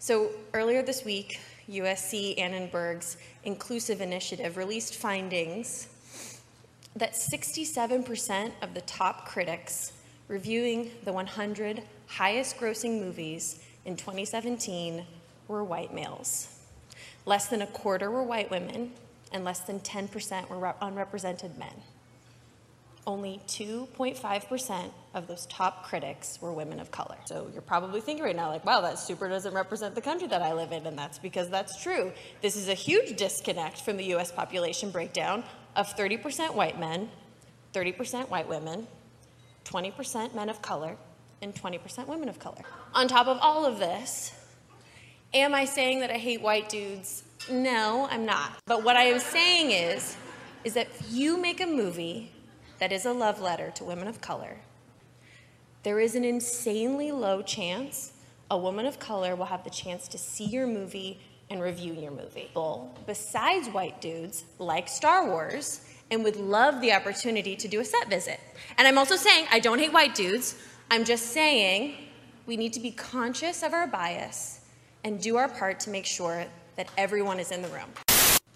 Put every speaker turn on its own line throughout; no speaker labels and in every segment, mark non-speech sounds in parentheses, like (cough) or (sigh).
So, earlier this week, USC Annenberg's Inclusive Initiative released findings that 67% of the top critics reviewing the 100 highest grossing movies in 2017 were white males. Less than a quarter were white women, and less than 10% were unrepresented men. Only 2.5% of those top critics were women of color. So you're probably thinking right now, like, wow, that super doesn't represent the country that I live in, and that's because that's true. This is a huge disconnect from the US population breakdown of 30% white men, 30% white women, 20% men of color, and 20% women of color. On top of all of this, am I saying that I hate white dudes? No, I'm not. But what I am saying is, is that if you make a movie that is a love letter to women of color, there is an insanely low chance a woman of color will have the chance to see your movie and review your movie. Besides white dudes, like Star Wars, and would love the opportunity to do a set visit. And I'm also saying I don't hate white dudes. I'm just saying we need to be conscious of our bias and do our part to make sure that everyone is in the room.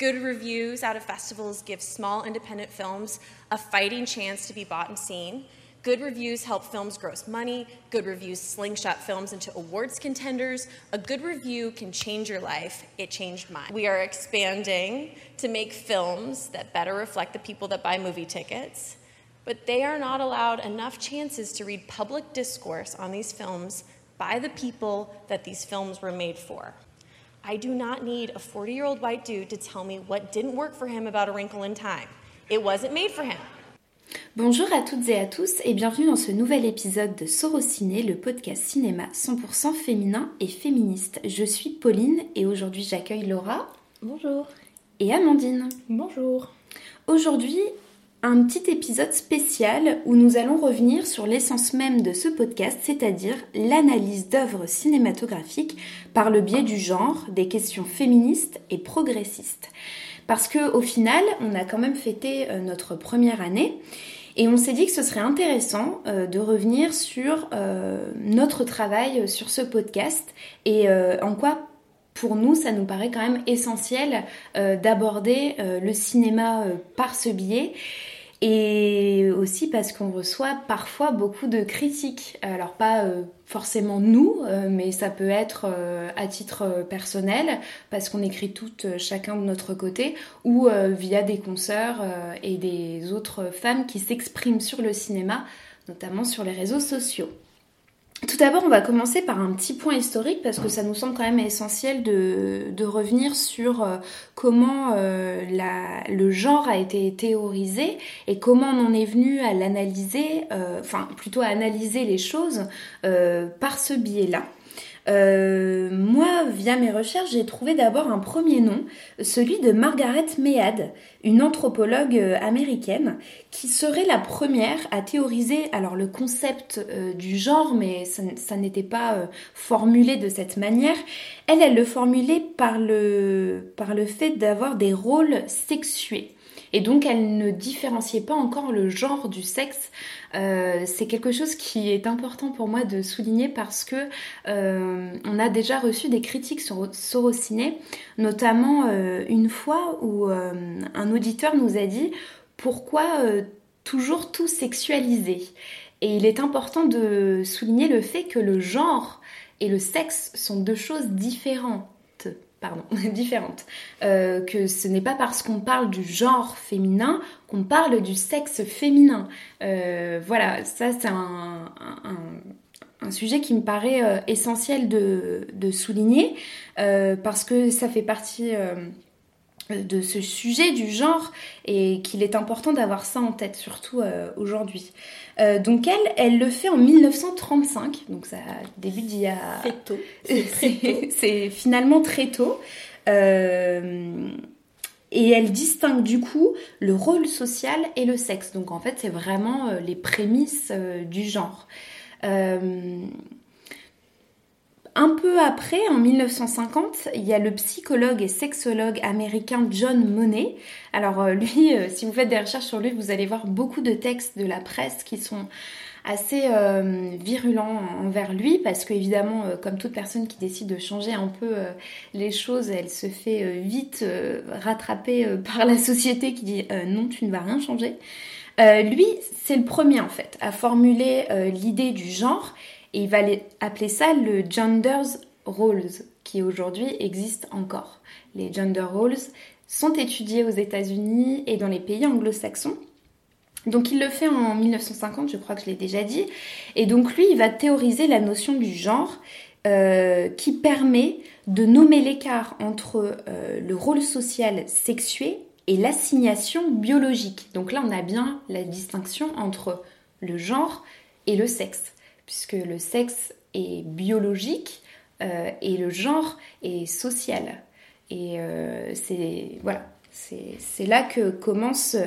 Good reviews out of festivals give small independent films a fighting chance to be bought and seen. Good reviews help films gross money. Good reviews slingshot films into awards contenders. A good review can change your life. It changed mine. We are expanding to make films that better reflect the people that buy movie tickets, but they are not allowed enough chances to read public discourse on these films by the people that these films were made for. I do not need a 40 year old white dude to tell me what didn't work for him about A Wrinkle in Time. It wasn't made for him.
Bonjour à toutes et à tous et bienvenue dans ce nouvel épisode de Sorociné, le podcast cinéma 100% féminin et féministe. Je suis Pauline et aujourd'hui j'accueille Laura.
Bonjour.
Et Amandine.
Bonjour.
Aujourd'hui, un petit épisode spécial où nous allons revenir sur l'essence même de ce podcast, c'est-à-dire l'analyse d'œuvres cinématographiques par le biais du genre, des questions féministes et progressistes. Parce que au final, on a quand même fêté euh, notre première année et on s'est dit que ce serait intéressant euh, de revenir sur euh, notre travail sur ce podcast et en quoi pour nous, ça nous paraît quand même essentiel d'aborder le cinéma par ce biais et aussi parce qu'on reçoit parfois beaucoup de critiques. Alors pas euh, forcément nous, euh, mais ça peut être euh, à titre personnel, parce qu'on écrit toutes chacun de notre côté, ou via des consoeurs et des autres femmes qui s'expriment sur le cinéma, notamment sur les réseaux sociaux. Tout d'abord, on va commencer par un petit point historique parce que ça nous semble quand même essentiel de, revenir sur euh, comment euh, le genre a été théorisé et comment on en est venu à l'analyser, euh, enfin plutôt à analyser les choses par ce biais-là. Euh, moi, via mes recherches, j'ai trouvé d'abord un premier nom, celui de Margaret Mead, une anthropologue euh, américaine, qui serait la première à théoriser alors le concept euh, du genre, mais ça, n'était pas formulé de cette manière. Elle, elle le formulait par le, par le fait d'avoir des rôles sexués. Et donc elle ne différenciait pas encore le genre du sexe. Euh, c'est quelque chose qui est important pour moi de souligner parce que euh, on a déjà reçu des critiques sur Sorociné, notamment euh, une fois où un auditeur nous a dit pourquoi toujours tout sexualiser? Et il est important de souligner le fait que le genre et le sexe sont deux choses différentes pardon, (laughs) différentes. Euh, que ce n'est pas parce qu'on parle du genre féminin qu'on parle du sexe féminin. Euh, voilà, ça c'est un, sujet qui me paraît euh, essentiel de, de souligner parce que ça fait partie de ce sujet du genre et qu'il est important d'avoir ça en tête, surtout aujourd'hui. Euh, donc elle, elle le fait en 1935, donc ça débute d'il y a...
Très tôt. (laughs) (laughs)
C'est finalement très tôt. Euh, et elle distingue du coup le rôle social et le sexe. Donc en fait, c'est vraiment euh, les prémices du genre. Un peu après, en 1950, il y a le psychologue et sexologue américain John Monet. Alors euh, lui, euh, si vous faites des recherches sur lui, vous allez voir beaucoup de textes de la presse qui sont assez virulents envers lui parce qu'évidemment, comme toute personne qui décide de changer un peu les choses, elle se fait vite rattraper (laughs) par la société qui dit non, tu ne vas rien changer. lui, c'est le premier en fait à formuler l'idée du genre et il va appeler ça le gender's roles qui aujourd'hui existent encore. Les gender roles sont étudiés aux États-Unis et dans les pays anglo-saxons. Donc il le fait en 1950, je crois que je l'ai déjà dit. Et donc lui, il va théoriser la notion du genre euh, qui permet de nommer l'écart entre euh, le rôle social sexué et l'assignation biologique. Donc là, on a bien la distinction entre le genre et le sexe, puisque le sexe est biologique euh, et le genre est social. Et euh, c'est voilà, c'est là que commencent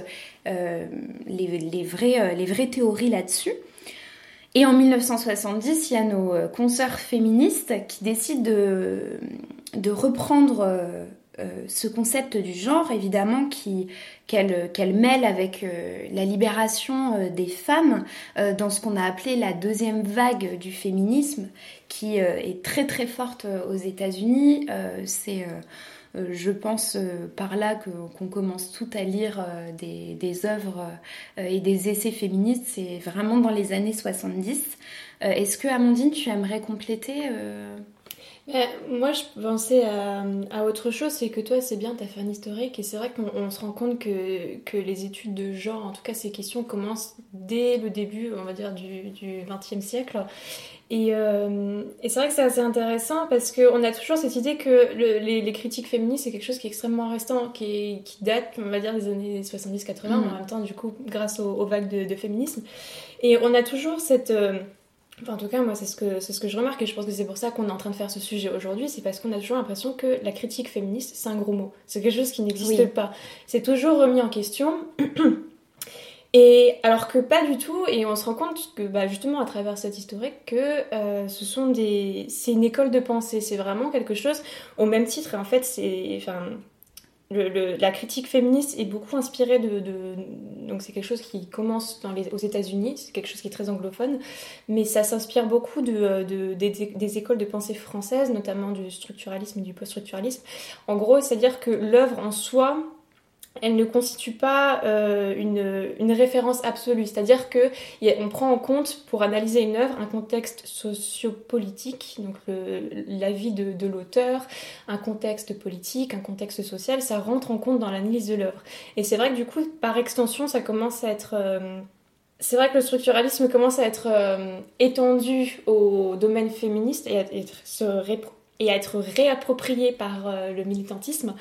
euh, les, les, vrais, les vraies théories là-dessus. Et en 1970, il y a nos consoeurs féministes qui décident de, de reprendre ce concept du genre, évidemment, qu'elle mêle avec la libération des femmes dans ce qu'on a appelé la deuxième vague du féminisme, qui est très très forte aux États-Unis. C'est euh, je pense euh, par là qu'on commence tout à lire euh, des, des œuvres et des essais féministes, c'est vraiment dans les années 70. Est-ce que, Amandine, tu aimerais compléter
moi, je pensais à, autre chose, c'est que toi, c'est bien, tu as fait un historique, et c'est vrai qu'on se rend compte que, que, les études de genre, en tout cas ces questions, commencent dès le début, on va dire, du XXe siècle. Euh, et, c'est vrai que c'est assez intéressant parce qu'on a toujours cette idée que les, critiques féministes, c'est quelque chose qui est extrêmement restant, qui, date, on va dire, des années 70-80, mm. en même temps, du coup, grâce aux, vagues de, féminisme. Et on a toujours cette... Euh, enfin, en tout cas, moi, c'est ce, que, ce que je remarque, et je pense que c'est pour ça qu'on est en train de faire ce sujet aujourd'hui, c'est parce qu'on a toujours l'impression que la critique féministe, c'est un gros mot. C'est quelque chose qui n'existe pas. C'est toujours remis en question. (clears throat) Et alors que pas du tout, et on se rend compte que bah, justement à travers cette historique que euh, ce sont des, c'est une école de pensée, c'est vraiment quelque chose au même titre. En fait, c'est, enfin, la critique féministe est beaucoup inspirée de, donc c'est quelque chose qui commence dans les, aux États-Unis, c'est quelque chose qui est très anglophone, mais ça s'inspire beaucoup de, des, des, écoles de pensée françaises, notamment du structuralisme et du post-structuralisme. En gros, c'est-à-dire que l'œuvre en soi elle ne constitue pas euh, une, référence absolue. C'est-à-dire que on prend en compte, pour analyser une œuvre, un contexte sociopolitique, donc la vie de, l'auteur, un contexte politique, un contexte social, ça rentre en compte dans l'analyse de l'œuvre. Et c'est vrai que du coup, par extension, ça commence à être... Euh, c'est vrai que le structuralisme commence à être euh, étendu au domaine féministe et à être réapproprié par le militantisme.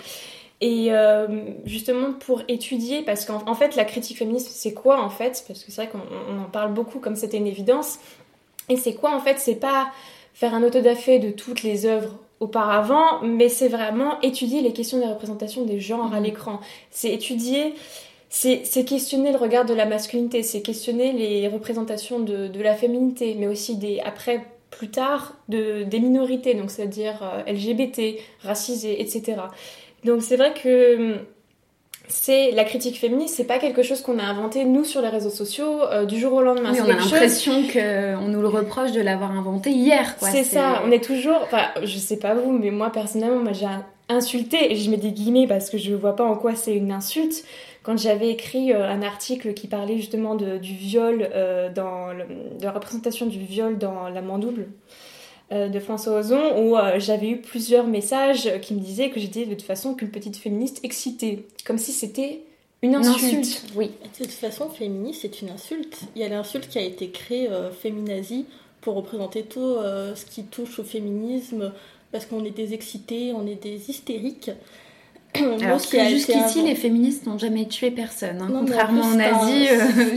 Et euh, justement pour étudier, parce qu'en fait la critique féministe c'est quoi en fait? Parce que c'est vrai qu'on en parle beaucoup comme c'était une évidence. Et c'est quoi en fait? C'est pas faire un autodafé de toutes les œuvres auparavant, mais c'est vraiment étudier les questions des représentations des genres à mmh. l'écran. C'est étudier, c'est questionner le regard de la masculinité, c'est questionner les représentations de, de, la féminité, mais aussi des après plus tard de, des minorités, donc c'est-à-dire euh, LGBT, racisées, etc. Donc c'est vrai que hum, c'est la critique féministe, c'est pas quelque chose qu'on a inventé nous sur les réseaux sociaux euh, du jour au lendemain.
Oui, on a l'impression qu'on nous le reproche de l'avoir inventé hier.
C'est ça, on est toujours. Enfin, je sais pas vous, mais moi personnellement, moi j'ai insulté et je mets des guillemets parce que je vois pas en quoi c'est une insulte. Quand j'avais écrit euh, un article qui parlait justement de, du viol euh, dans de la représentation du viol dans la double euh, de François Ozon où euh, j'avais eu plusieurs messages qui me disaient que j'étais de toute façon qu'une petite féministe excitée, comme si c'était une insulte.
Oui. De toute façon, féministe, c'est une insulte. Il y a l'insulte qui a été créée, euh, féminazie, pour représenter tout ce qui touche au féminisme, parce qu'on est des excités, on est des hystériques. (clears throat)
Alors que jusqu'ici, les féministes n'ont jamais tué personne, hein. contrairement en Asie. Euh, (laughs)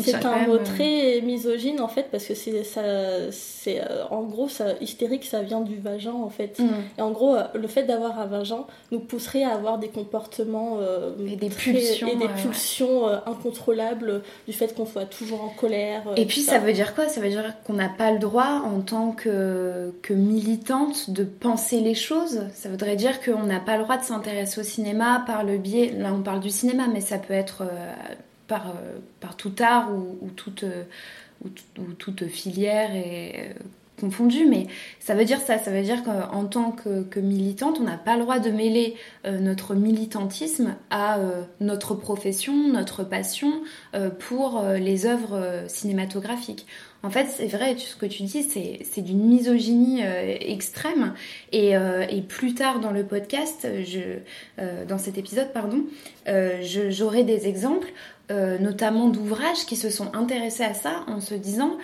c'est un mot euh, très misogyne en fait parce que c'est ça, c'est euh, en gros ça hystérique, ça vient du vagin en fait. Mm. Et en gros, le fait d'avoir un vagin nous pousserait à avoir des comportements
et des pulsions,
et des pulsions incontrôlables du fait qu'on soit toujours en colère.
et puis ça. veut dire quoi? Ça veut dire qu'on n'a pas le droit en tant que, que militante de penser les choses? Ça voudrait dire qu'on n'a pas le droit de s'intéresser au cinéma par le biais, là on parle du cinéma, mais ça peut être euh, par, euh, par tout art ou, toute, euh, ou, toute filière est confondue, mais ça veut dire ça, ça veut dire qu'en tant que, militante, on n'a pas le droit de mêler notre militantisme à notre profession, notre passion pour les œuvres cinématographiques. En fait, c'est vrai, ce que tu dis, c'est d'une misogynie euh, extrême. Euh, et, plus tard dans le podcast, euh, dans cet épisode, pardon, j'aurai des exemples, notamment d'ouvrages qui se sont intéressés à ça en se disant,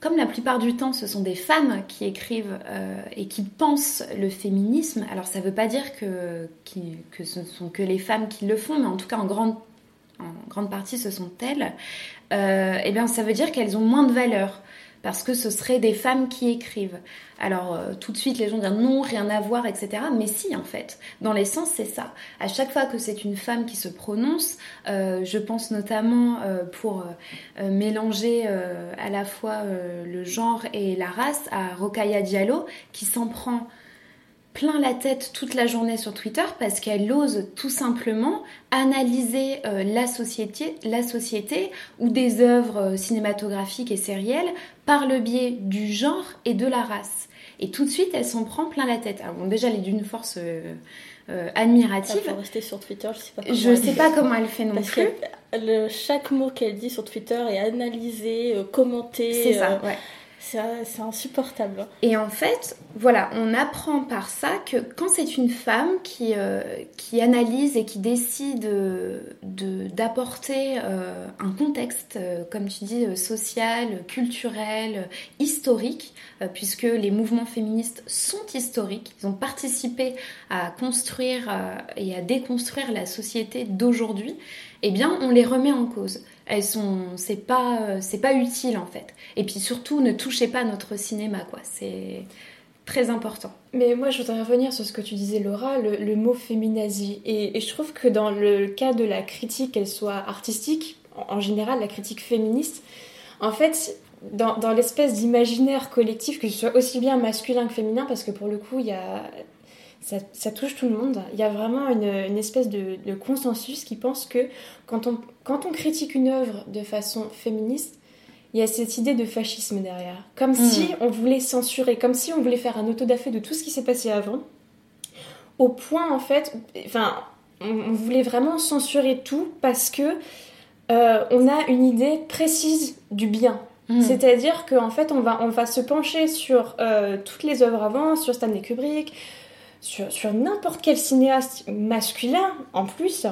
comme la plupart du temps, ce sont des femmes qui écrivent et qui pensent le féminisme, alors ça ne veut pas dire que, que ce ne sont que les femmes qui le font, mais en tout cas en grande en grande partie ce sont elles, euh, eh bien ça veut dire qu'elles ont moins de valeur parce que ce seraient des femmes qui écrivent. Alors euh, tout de suite les gens disent non, rien à voir, etc. Mais si en fait, dans l'essence c'est ça. À chaque fois que c'est une femme qui se prononce, euh, je pense notamment pour mélanger à la fois le genre et la race à Rokaya Diallo qui s'en prend plein la tête toute la journée sur Twitter parce qu'elle ose tout simplement analyser euh, la, société, la société ou des œuvres euh, cinématographiques et sérielles par le biais du genre et de la race. Et tout de suite, elle s'en prend plein la tête. Alors bon, déjà, elle est d'une force euh, admirative.
Elle rester sur Twitter, je sais pas
comment, je elle, sais pas comment elle fait non parce plus.
Que chaque mot qu'elle dit sur Twitter est analysé, commenté.
C'est ça, ouais.
C'est insupportable.
Et en fait, voilà, on apprend par ça que quand c'est une femme qui, euh, analyse et qui décide d'apporter euh, un contexte, euh, comme tu dis, social, culturel, historique, puisque les mouvements féministes sont historiques, ils ont participé à construire et à déconstruire la société d'aujourd'hui, eh bien, on les remet en cause elles sont c'est pas c'est pas utile en fait. Et puis surtout ne touchez pas notre cinéma quoi. C'est très important.
Mais moi je voudrais revenir sur ce que tu disais Laura le, mot féminazie. Et, je trouve que dans le cas de la critique qu'elle soit artistique en, général la critique féministe en fait dans, dans l'espèce d'imaginaire collectif que ce soit aussi bien masculin que féminin parce que pour le coup il y a ça, touche tout le monde. Il y a vraiment une, espèce de, consensus qui pense que quand on, quand on critique une œuvre de façon féministe, il y a cette idée de fascisme derrière. Comme hmm. si on voulait censurer, comme si on voulait faire un autodafé de tout ce qui s'est passé avant. Au point, en fait, enfin, on, voulait vraiment censurer tout parce que euh, on a une idée précise du bien. Hmm. C'est-à-dire qu'en fait, on va, on va se pencher sur euh, toutes les œuvres avant, sur Stanley Kubrick, sur, n'importe quel cinéaste masculin en plus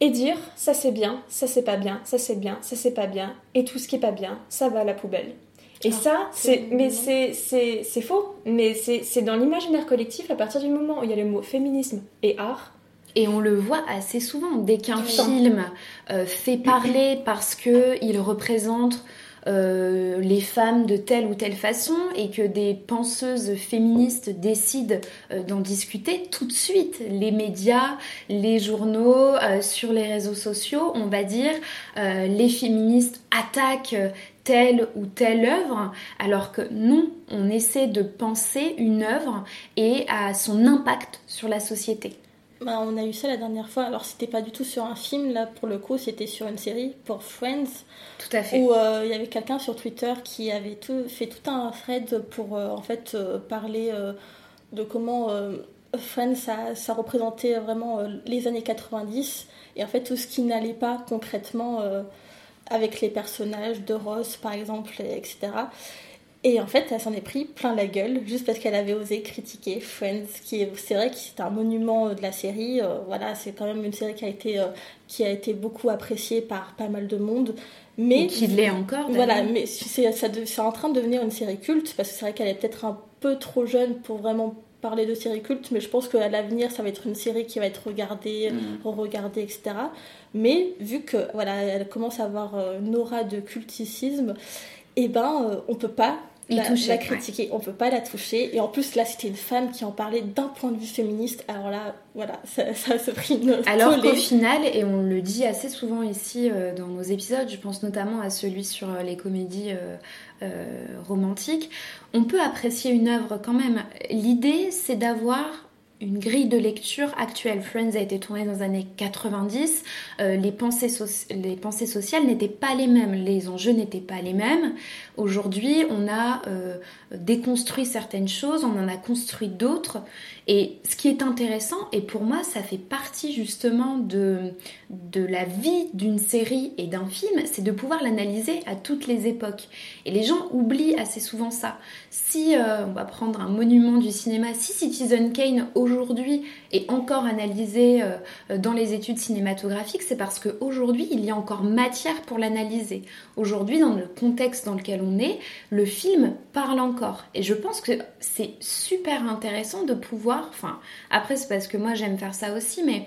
et dire ça c'est bien, ça c'est pas bien, ça c'est bien, ça c'est pas bien, et tout ce qui est pas bien, ça va à la poubelle. Et ah, ça, c'est, mais c'est, c'est, c'est faux, mais c'est, c'est dans l'imaginaire collectif à partir du moment où il y a le mot féminisme et art.
Et on le voit assez souvent dès qu'un film euh, fait parler parce que il représente euh, les femmes de telle ou telle façon et que des penseuses féministes décident euh, d'en discuter tout de suite. Les médias, les journaux, euh, sur les réseaux sociaux, on va dire, les féministes attaquent telle ou telle œuvre, alors que non, on essaie de penser une œuvre et à son impact sur la société.
Bah, on a eu ça la dernière fois. Alors, c'était pas du tout sur un film, là, pour le coup, c'était sur une série, pour Friends.
Tout à fait.
Où euh, il y avait quelqu'un sur Twitter qui avait tout, fait tout un thread pour, euh, en fait, euh, parler de comment Friends, ça, ça, représentait vraiment les années 90. Et en fait, tout ce qui n'allait pas concrètement avec les personnages de Ross, par exemple, etc. Et en fait, elle s'en est pris plein la gueule, juste parce qu'elle avait osé critiquer Friends, qui est, c'est vrai que c'est un monument de la série. Euh, voilà, c'est quand même une série qui a été, euh, qui a été beaucoup appréciée par pas mal de monde. Mais,
qui l'est encore.
Voilà, mais c'est, ça, c'est en train de devenir une série culte, parce que c'est vrai qu'elle est peut-être un peu trop jeune pour vraiment parler de série culte, mais je pense qu'à l'avenir, ça va être une série qui va être regardée, mm. re-regardée, etc. Mais vu que voilà, elle commence à avoir euh, une aura de culticisme, et eh ben, on peut pas la, critiquer, on peut pas la toucher. Et en plus, là, c'était une femme qui en parlait d'un point de vue féministe. Alors là, voilà, ça, (laughs) ça se pris une
Alors qu'au final, et on le dit assez souvent ici euh, dans nos épisodes, je pense notamment à celui sur euh, les comédies euh, romantiques, on peut apprécier une œuvre quand même. L'idée, c'est d'avoir une grille de lecture actuelle. Friends a été tourné dans les années 90, euh, les, pensées les pensées sociales n'étaient pas les mêmes, les enjeux n'étaient pas les mêmes. Aujourd'hui, on a euh, déconstruit certaines choses, on en a construit d'autres. Et ce qui est intéressant, et pour moi ça fait partie justement de, de la vie d'une série et d'un film, c'est de pouvoir l'analyser à toutes les époques. Et les gens oublient assez souvent ça. Si, euh, on va prendre un monument du cinéma, si Citizen Kane aujourd'hui est encore analysé euh, dans les études cinématographiques, c'est parce qu'aujourd'hui il y a encore matière pour l'analyser. Aujourd'hui, dans le contexte dans lequel on est, le film parle encore. Et je pense que c'est super intéressant de pouvoir, enfin, après c'est parce que moi j'aime faire ça aussi, mais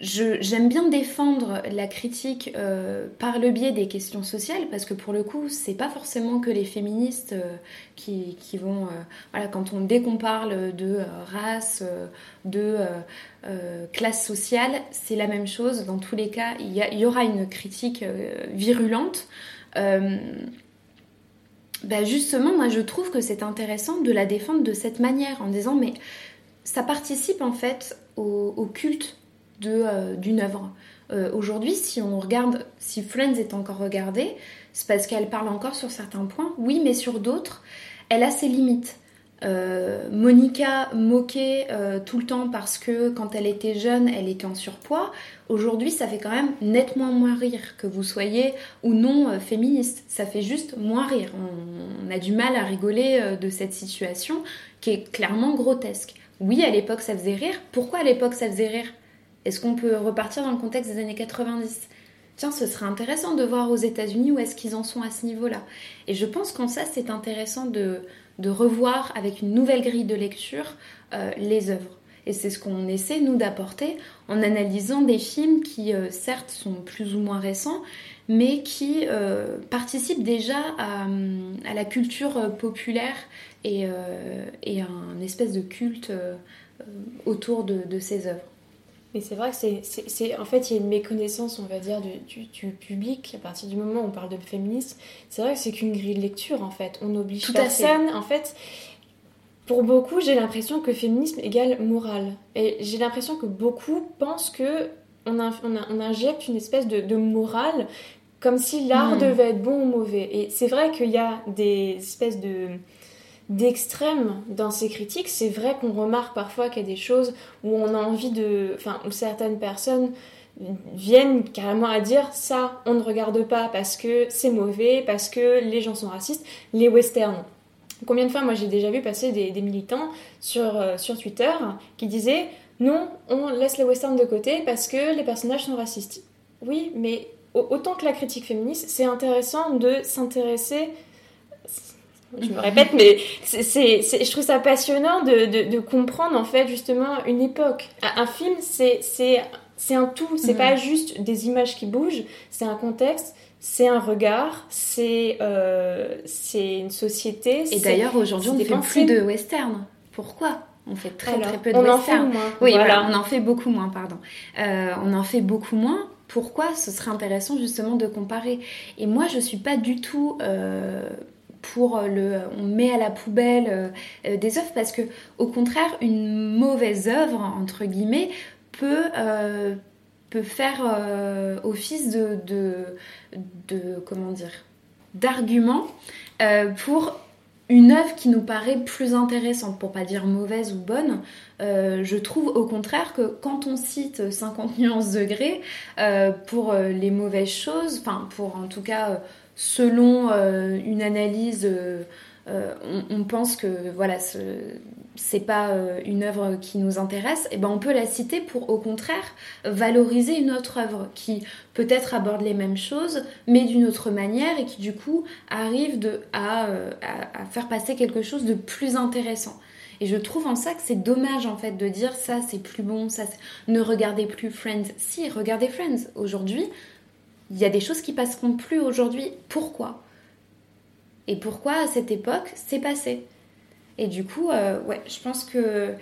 j'aime bien défendre la critique euh, par le biais des questions sociales parce que pour le coup c'est pas forcément que les féministes euh, qui, vont euh, voilà quand on dès qu'on parle de race de classe sociale c'est la même chose. Dans tous les cas il y, aura une critique virulente bah, justement moi je trouve que c'est intéressant de la défendre de cette manière en disant mais ça participe en fait au culte euh, d'une œuvre. Euh, aujourd'hui, si on regarde, si Friends est encore regardée, c'est parce qu'elle parle encore sur certains points, oui, mais sur d'autres, elle a ses limites. Euh, Monica moquait tout le temps parce que quand elle était jeune, elle était en surpoids. Aujourd'hui, ça fait quand même nettement moins rire que vous soyez ou non féministe. Ça fait juste moins rire. on a du mal à rigoler de cette situation qui est clairement grotesque. Oui, à l'époque, ça faisait rire. Pourquoi à l'époque, ça faisait rire? Est-ce qu'on peut repartir dans le contexte des années 90 Tiens, ce serait intéressant de voir aux États-Unis où est-ce qu'ils en sont à ce niveau-là. Et je pense qu'en ça, c'est intéressant de, revoir avec une nouvelle grille de lecture euh, les œuvres. Et c'est ce qu'on essaie, nous, d'apporter en analysant des films qui, euh, certes, sont plus ou moins récents, mais qui euh, participent déjà à, la culture populaire et, à un espèce de culte autour de ces œuvres.
Mais c'est vrai que c'est, en fait, il y a une méconnaissance, on va dire, du, du, public à partir du moment où on parle de féminisme. C'est vrai que c'est qu'une grille de lecture, en fait. On oblige Tout personne. En fait, pour beaucoup, j'ai l'impression que féminisme égale morale. Et j'ai l'impression que beaucoup pensent que on, on, injecte une espèce de, de morale comme si l'art hmm. devait être bon ou mauvais. Et c'est vrai qu'il y a des espèces de d'extrême dans ces critiques. C'est vrai qu'on remarque parfois qu'il y a des choses où on a envie de. Enfin, où certaines personnes viennent carrément à dire ça, on ne regarde pas parce que c'est mauvais, parce que les gens sont racistes. Les westerns. Combien de fois, moi j'ai déjà vu passer des, militants sur, euh, sur Twitter qui disaient non, on laisse les westerns de côté parce que les personnages sont racistes. Oui, mais autant que la critique féministe, c'est intéressant de s'intéresser je me répète, mais c'est, je trouve ça passionnant de, de, comprendre en fait justement une époque. Un, film, c'est, c'est, un tout, c'est pas juste des images qui bougent, c'est un contexte, c'est un regard, c'est, euh, c'est une société.
Et d'ailleurs, aujourd'hui, on ne fait plus de western. Pourquoi on fait très très peu de
on
western.
en fait moins.
Oui, voilà. on en fait beaucoup moins, pardon. Euh, on en fait beaucoup moins. Pourquoi Ce serait intéressant justement de comparer? Et moi, je suis pas du tout euh, pour le on met à la poubelle euh, euh, des œuvres parce que au contraire une mauvaise œuvre entre guillemets peut euh, peut faire office de, de, comment dire d'argument pour une œuvre qui nous paraît plus intéressante, pour pas dire mauvaise ou bonne, je trouve au contraire que quand on cite 50 nuances degrés pour les mauvaises choses, enfin pour en tout cas selon euh, une analyse, euh, euh, on, pense que voilà, c'est pas une œuvre qui nous intéresse, et ben on peut la citer pour au contraire valoriser une autre œuvre qui peut-être aborde les mêmes choses, mais d'une autre manière et qui du coup arrive de, à, à, faire passer quelque chose de plus intéressant. Et je trouve en ça que c'est dommage en fait de dire ça c'est plus bon, ça ne regardez plus Friends. Si, regardez Friends. Aujourd'hui, il y a des choses qui passeront plus aujourd'hui. Pourquoi? Et pourquoi à cette époque c'est passé? Et du coup, euh, ouais, je pense que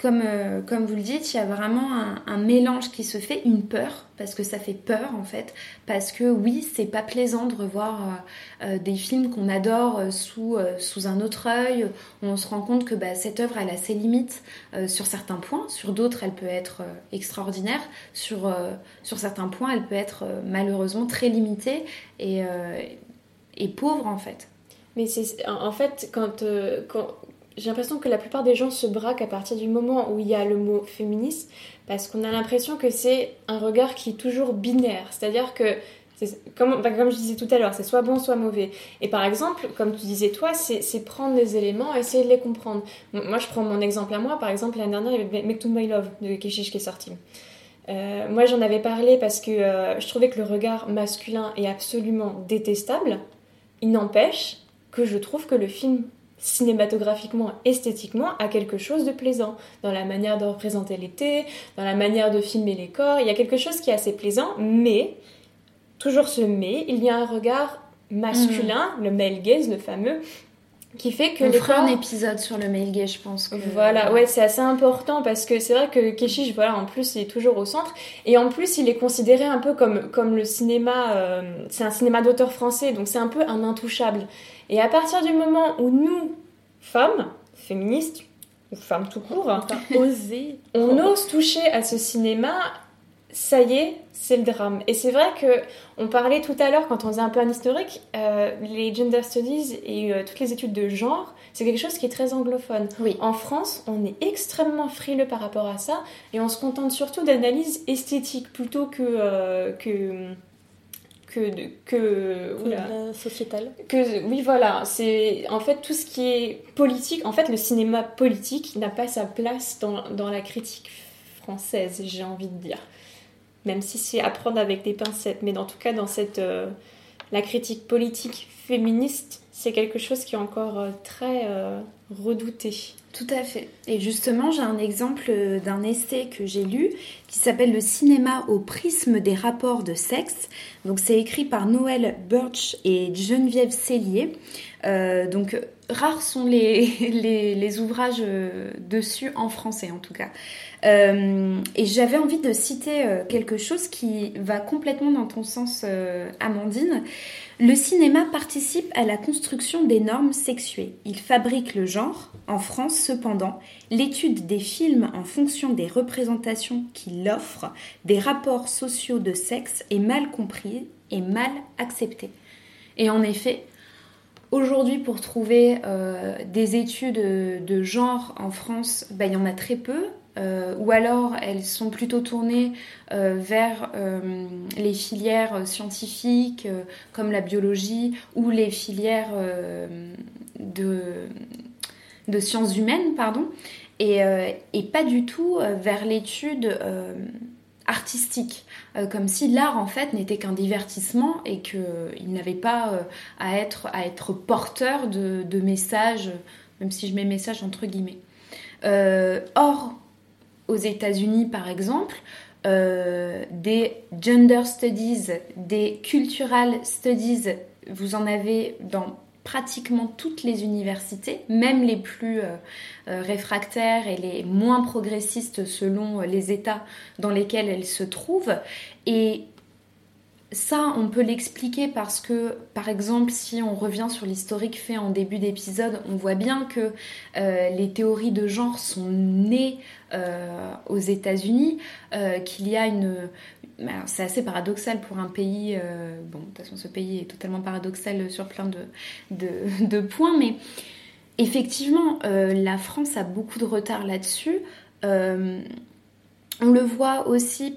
comme, euh, comme vous le dites, il y a vraiment un, mélange qui se fait, une peur, parce que ça fait peur en fait, parce que oui, c'est pas plaisant de revoir euh, euh, des films qu'on adore sous, sous un autre œil, on se rend compte que bah, cette œuvre, elle a ses limites sur certains points, sur d'autres, elle peut être extraordinaire, sur, sur certains points, elle peut être malheureusement très limitée et, et pauvre en fait.
Mais c'est en fait quand, quand j'ai l'impression que la plupart des gens se braquent à partir du moment où il y a le mot féministe, parce qu'on a l'impression que c'est un regard qui est toujours binaire. C'est-à-dire que, comme, comme je disais tout à l'heure, c'est soit bon, soit mauvais. Et par exemple, comme tu disais toi, c'est prendre les éléments et essayer de les comprendre. Moi, je prends mon exemple à moi. Par exemple, l'année dernière, il y avait Make to My Love de Keshish qui est sorti. Euh, moi, j'en avais parlé parce que euh, je trouvais que le regard masculin est absolument détestable. Il n'empêche que je trouve que le film cinématographiquement, esthétiquement, a quelque chose de plaisant. Dans la manière de représenter l'été, dans la manière de filmer les corps, il y a quelque chose qui est assez plaisant, mais, toujours ce mais, il y a un regard masculin, mm. le male gaze, le fameux, qui fait que
on fera un épisode sur le male gaze je pense que...
voilà ouais c'est assez important parce que c'est vrai que Keshish voilà en plus il est toujours au centre et en plus il est considéré un peu comme comme le cinéma euh, c'est un cinéma d'auteur français donc c'est un peu un intouchable et à partir du moment où nous, femmes, féministes, ou femmes tout court, (laughs) on ose toucher à ce cinéma, ça y est, c'est le drame. Et c'est vrai que on parlait tout à l'heure quand on faisait un peu un historique, euh, les gender studies et euh, toutes les études de genre, c'est quelque chose qui est très anglophone.
Oui.
En France, on est extrêmement frileux par rapport à ça et on se contente surtout d'analyse esthétique plutôt que, euh, que que
que,
que oui voilà c'est en fait tout ce qui est politique en fait le cinéma politique n'a pas sa place dans, dans la critique française j'ai envie de dire. Même si c'est à prendre avec des pincettes mais en tout cas dans cette euh, la critique politique féministe c'est quelque chose qui est encore euh, très euh, redouté
tout à fait. Et justement, j'ai un exemple d'un essai que j'ai lu qui s'appelle Le cinéma au prisme des rapports de sexe. Donc, c'est écrit par Noël Birch et Geneviève Cellier. Euh, donc, rares sont (laughs) les, les, ouvrages euh, dessus en français en tout cas. Euh, et j'avais envie de citer quelque chose qui va complètement dans ton sens, Amandine. Le cinéma participe à la construction des normes sexuées. Il fabrique le genre. En France, cependant, l'étude des films en fonction des représentations qu'il offre, des rapports sociaux de sexe est mal comprise et mal acceptée. Et en effet, Aujourd'hui, pour trouver euh, des études de genre en France, bah, il y en a très peu. Euh, ou alors elles sont plutôt tournées euh, vers les filières scientifiques comme la biologie ou les filières de, de, sciences humaines, pardon, et, pas du tout vers l'étude artistique, euh, comme si l'art en fait n'était qu'un divertissement et qu'il n'avait pas euh, à, être, à être porteur de, messages, même si je mets message entre guillemets. Euh, or, aux États-Unis par exemple, des gender studies, des cultural studies, vous en avez dans pratiquement toutes les universités, même les plus euh, euh, réfractaires et les moins progressistes selon les États dans lesquels elles se trouvent. Et ça, on peut l'expliquer parce que, par exemple, si on revient sur l'historique fait en début d'épisode, on voit bien que euh, les théories de genre sont nées aux États-Unis, qu'il y a une, c'est assez paradoxal pour un pays. Euh, bon, de toute façon, ce pays est totalement paradoxal sur plein de, points, mais effectivement, euh, la France a beaucoup de retard là-dessus. Euh, on le voit aussi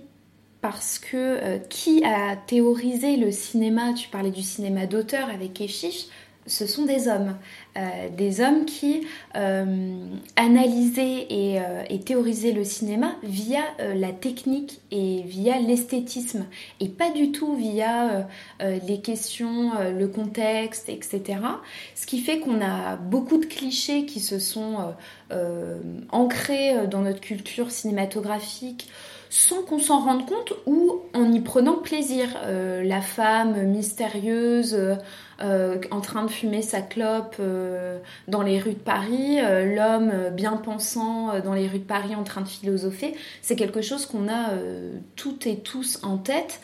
parce que qui a théorisé le cinéma Tu parlais du cinéma d'auteur avec Keshish ce sont des hommes, euh, des hommes qui euh, analysaient euh, et, théorisaient le cinéma via la technique et via l'esthétisme, et pas du tout via les questions, le contexte, etc. Ce qui fait qu'on a beaucoup de clichés qui se sont ancrés dans notre culture cinématographique sans qu'on s'en rende compte ou en y prenant plaisir. Euh, la femme mystérieuse euh, en train de fumer sa clope dans les rues de Paris, l'homme bien pensant dans les rues de Paris en train de philosopher, c'est quelque chose qu'on a toutes et tous en tête,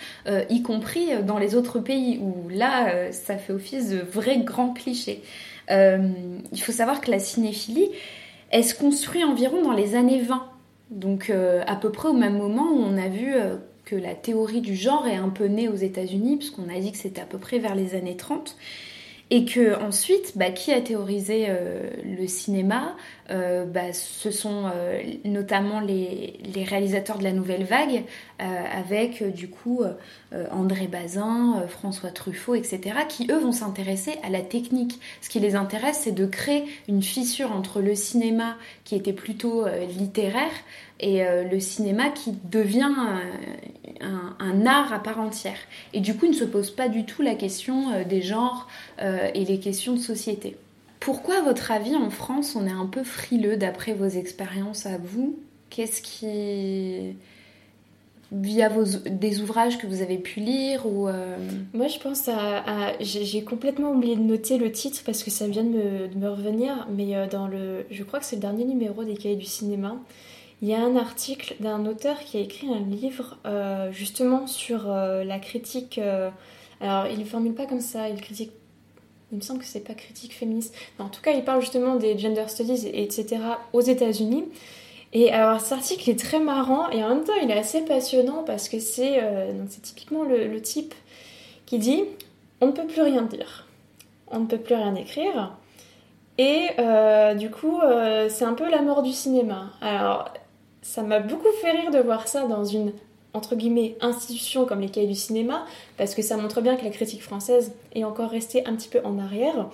y compris dans les autres pays où là, ça fait office de vrai grand cliché. il faut savoir que la cinéphilie, elle se construit environ dans les années 20 donc euh, à peu près au même moment où on a vu euh, que la théorie du genre est un peu née aux États-Unis, puisqu'on a dit que c'était à peu près vers les années 30. Et que ensuite, bah, qui a théorisé euh, le cinéma? Euh, bah, Ce sont euh, notamment les, réalisateurs de la Nouvelle Vague, avec du coup André Bazin, François Truffaut, etc., qui eux vont s'intéresser à la technique. Ce qui les intéresse, c'est de créer une fissure entre le cinéma qui était plutôt littéraire et le cinéma qui devient un, art à part entière. Et du coup, ne se pose pas du tout la question euh, des genres euh, et les questions de société. Pourquoi, à votre avis, en France, on est un peu frileux d'après vos expériences à vous? Qu'est-ce qui via vos, des ouvrages que vous avez pu lire ou euh,
Moi, je pense à, j'ai complètement oublié de noter le titre parce que ça vient de me, revenir, mais dans le, je crois que c'est le dernier numéro des Cahiers du cinéma. Il y a un article d'un auteur qui a écrit un livre euh, justement sur euh, la critique. Euh, alors, il ne formule pas comme ça, il critique. Il me semble que c'est pas critique féministe. en tout cas, il parle justement des gender studies, etc. aux États-Unis. Et alors, cet article est très marrant et en même temps, il est assez passionnant parce que c'est c'est typiquement le, le, type qui dit on ne peut plus rien dire, on ne peut plus rien écrire. Et du coup, c'est un peu la mort du cinéma. Alors, ça m'a beaucoup fait rire de voir ça dans une entre guillemets institution comme les cahiers du cinéma parce que ça montre bien que la critique française est encore restée un petit peu en arrière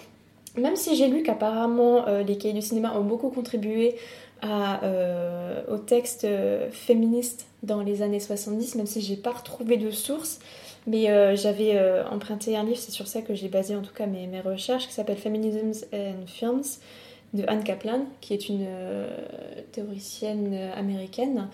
même si j'ai lu qu'apparemment euh, les cahiers du cinéma ont beaucoup contribué à, euh, au texte euh, féministe dans les années 70 même si j'ai pas retrouvé de source mais j'avais emprunté un livre c'est sur ça que j'ai basé en tout cas mes, mes recherches qui s'appelle Feminisms and Films de Anne Kaplan, qui est une théoricienne américaine.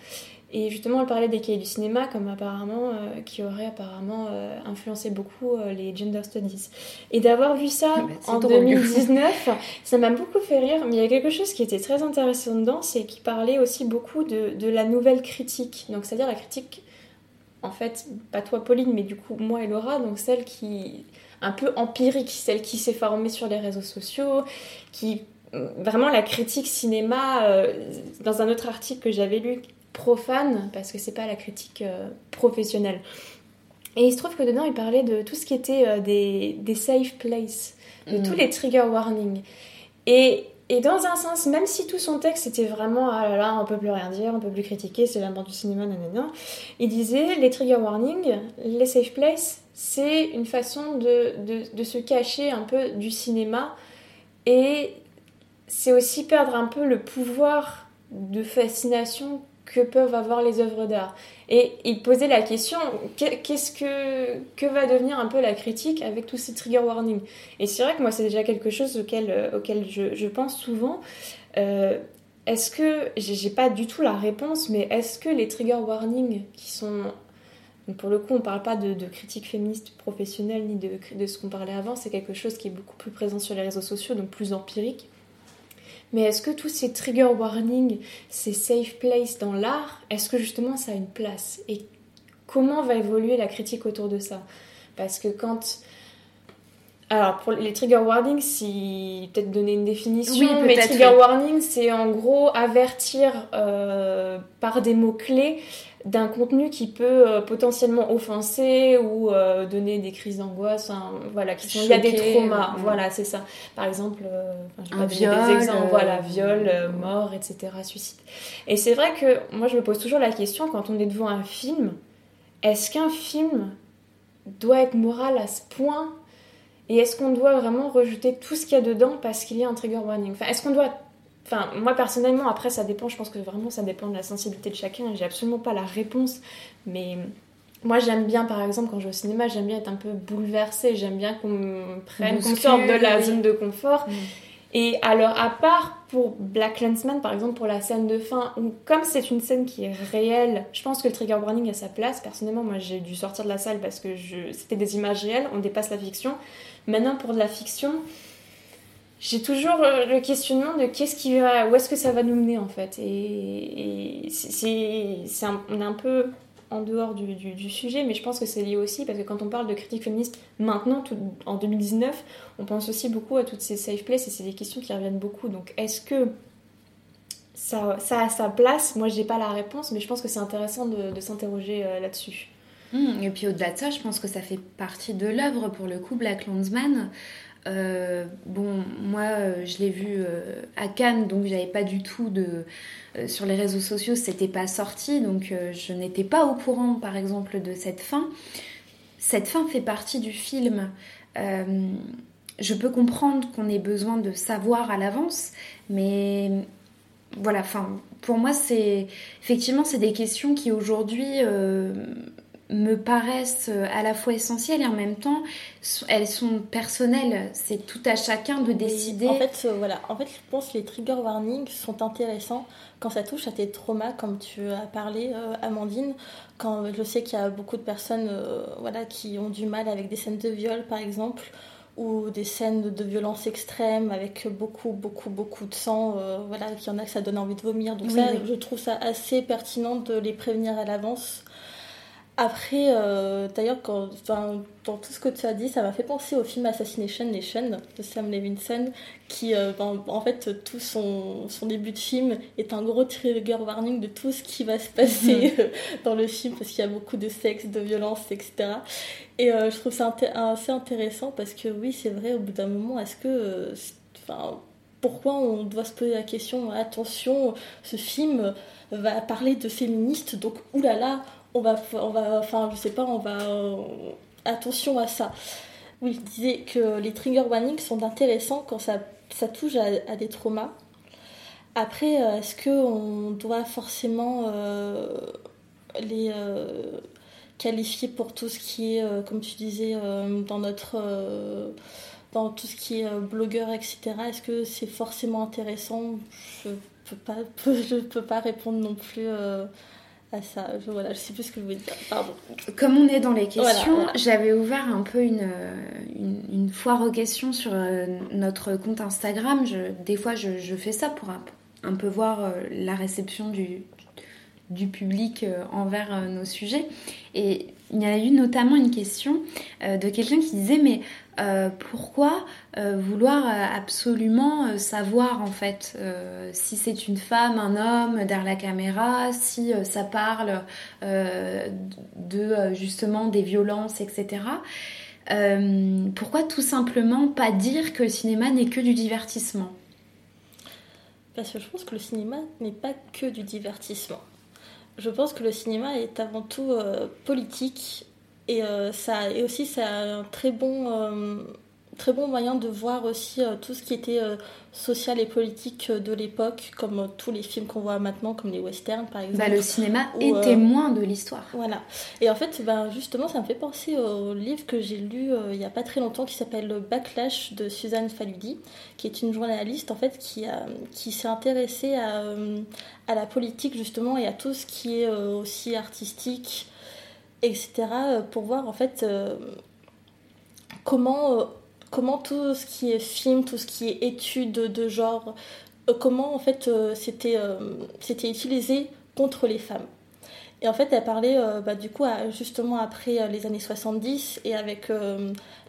Et justement, elle parlait des cahiers du cinéma comme apparemment, euh, qui aurait apparemment influencé beaucoup les gender studies. Et d'avoir vu ça en 2019, (laughs) ça m'a beaucoup fait rire. Mais il y a quelque chose qui était très intéressant dedans, c'est qu'il parlait aussi beaucoup de, de la nouvelle critique. Donc, c'est-à-dire la critique, en fait, pas toi Pauline, mais du coup moi et Laura, donc celle qui un peu empirique, celle qui s'est formée sur les réseaux sociaux, qui vraiment la critique cinéma, euh, dans un autre article que j'avais lu, profane, parce que c'est pas la critique euh, professionnelle. Et il se trouve que dedans, il parlait de tout ce qui était euh, des, des, safe places, de tous mm. les trigger warnings. Et, et, dans un sens, même si tout son texte était vraiment ah là là, on peut plus rien dire, on peut plus critiquer, c'est la mort du cinéma, nanana, il disait les trigger warnings, les safe places, c'est une façon de, de, de se cacher un peu du cinéma et c'est aussi perdre un peu le pouvoir de fascination que peuvent avoir les œuvres d'art. Et il posait la question, qu'est-ce que, va devenir un peu la critique avec tous ces trigger warnings? Et c'est vrai que moi, c'est déjà quelque chose auquel, euh, je, pense souvent. Euh, est-ce que, j'ai pas du tout la réponse, mais est-ce que les trigger warnings qui sont... pour le coup, on parle pas de, de critique féministe professionnelle ni de, de ce qu'on parlait avant, c'est quelque chose qui est beaucoup plus présent sur les réseaux sociaux, donc plus empirique. Mais est-ce que tous ces trigger warnings, ces safe places dans l'art, est-ce que justement ça a une place Et comment va évoluer la critique autour de ça Parce que quand... Alors, pour les trigger warnings, si peut-être donner une définition, oui, mais trigger warning, c'est en gros avertir euh, par des mots-clés d'un contenu qui peut euh, potentiellement offenser ou euh, donner des crises d'angoisse, voilà, qui sont, il y a des traumas, voilà, c'est ça. Par exemple, euh, je vais viol, des exemples, voilà, viol, mort, etc., suicide. Et c'est vrai que moi, je me pose toujours la question quand on est devant un film, est-ce qu'un film doit être moral à ce point? Et est-ce qu'on doit vraiment rejeter tout ce qu'il y a dedans parce qu'il y a un trigger warning? Enfin, est-ce qu'on doit Enfin, moi personnellement, après ça dépend, je pense que vraiment ça dépend de la sensibilité de chacun. J'ai absolument pas la réponse, mais moi j'aime bien, par exemple, quand je vais au cinéma, j'aime bien être un peu bouleversée, j'aime bien qu'on me prenne, qu'on sorte de la zone de confort. Mm. Et alors, à part pour Black Landsman, par exemple, pour la scène de fin, comme c'est une scène qui est réelle, je pense que le trigger warning a sa place. Personnellement, moi, j'ai dû sortir de la salle parce que c'était des images réelles, on dépasse la fiction. Maintenant, pour de la fiction, j'ai toujours euh, le questionnement de qu'est-ce qui va, où est-ce que ça va nous mener en fait. Et, c'est, on est un peu en dehors du, sujet, mais je pense que c'est lié aussi parce que quand on parle de critique féministe maintenant, en 2019, on pense aussi beaucoup à toutes ces safe places et c'est des questions qui reviennent beaucoup. Donc est-ce que ça, ça, a sa place? Moi, j'ai pas la réponse, mais je pense que c'est intéressant de, s'interroger euh, là-dessus.
Mmh, et puis au-delà de ça, je pense que ça fait partie de l'œuvre pour le coup, Black Landsman. Euh, bon, moi, euh, je l'ai vu à Cannes, donc j'avais pas du tout de, euh, sur les réseaux sociaux, c'était pas sorti, donc euh, je n'étais pas au courant, par exemple, de cette fin. Cette fin fait partie du film. Euh, je peux comprendre qu'on ait besoin de savoir à l'avance, mais voilà, enfin, pour moi, c'est effectivement c'est des questions qui aujourd'hui me paraissent à la fois essentielles et en même temps elles sont personnelles. C'est tout à chacun de décider.
En fait, voilà, en fait, je pense que les trigger warnings sont intéressants quand ça touche à tes traumas, comme tu as parlé, euh, Amandine, quand je sais qu'il y a beaucoup de personnes euh, voilà, qui ont du mal avec des scènes de viol, par exemple, ou des scènes de violence extrême avec beaucoup, beaucoup, beaucoup de sang, euh, voilà, qu'il y en a que ça donne envie de vomir. Donc ça, je trouve ça assez pertinent de les prévenir à l'avance. Après, euh, d'ailleurs, dans tout ce que tu as dit, ça m'a fait penser au film Assassination Nation de Sam Levinson, qui, euh, ben, en fait, tout son, son, début de film est un gros trigger warning de tout ce qui va se passer mhm. (laughs) dans le film, parce qu'il y a beaucoup de sexe, de violence, etc. Et euh, je trouve ça assez intéressant parce que, oui, c'est vrai, au bout d'un moment, est-ce que. Enfin, pourquoi on doit se poser la question attention, ce film va parler de féministes, donc oulala, on va, on va, enfin, je sais pas, on va, euh, attention à ça. Oui, je disais que les trigger warnings sont intéressants quand ça, touche à, des traumas. Après, euh, est-ce qu'on doit forcément euh, les qualifier pour tout ce qui est, comme tu disais, dans notre dans tout ce qui est blogueur, etc. Est-ce que c'est forcément intéressant? Je peux (laughs) peux pas répondre non plus à ça. Je, voilà, je sais plus ce que je voulais dire. Pardon.
Comme on est dans les questions, j'avais ouvert un peu une, une, une, foire aux questions sur euh, notre compte Instagram. Je, des fois, je, je, fais ça pour un, un peu voir euh, la réception du, du public euh, envers nos sujets. Et il y a eu notamment une question de quelqu'un qui disait mais euh, pourquoi euh, vouloir euh, absolument savoir en fait si c'est une femme, un homme derrière la caméra, si ça parle de justement des violences, etc. pourquoi tout simplement pas dire que le cinéma n'est que du divertissement?
Parce que je pense que le cinéma n'est pas que du divertissement. Je pense que le cinéma est avant tout politique et, euh, ça, et aussi, c'est un très bon, euh, très bon moyen de voir aussi euh, tout ce qui était social et politique de l'époque, comme tous les films qu'on voit maintenant, comme les westerns par exemple.
Bah, le cinéma est témoin de l'histoire.
Voilà. Et en fait, bah, justement, ça me fait penser au livre que j'ai lu il n'y a pas très longtemps qui s'appelle Backlash de Suzanne Faludi, qui est une journaliste en fait qui, a, qui s'est intéressée à, à la politique justement et à tout ce qui est aussi artistique etc. Euh, pour voir en fait euh, comment, euh, comment tout ce qui est film, tout ce qui est étude de genre, comment en fait c'était c'était utilisé contre les femmes. Et en fait, elle parlait bah, du coup justement après les années 70 et avec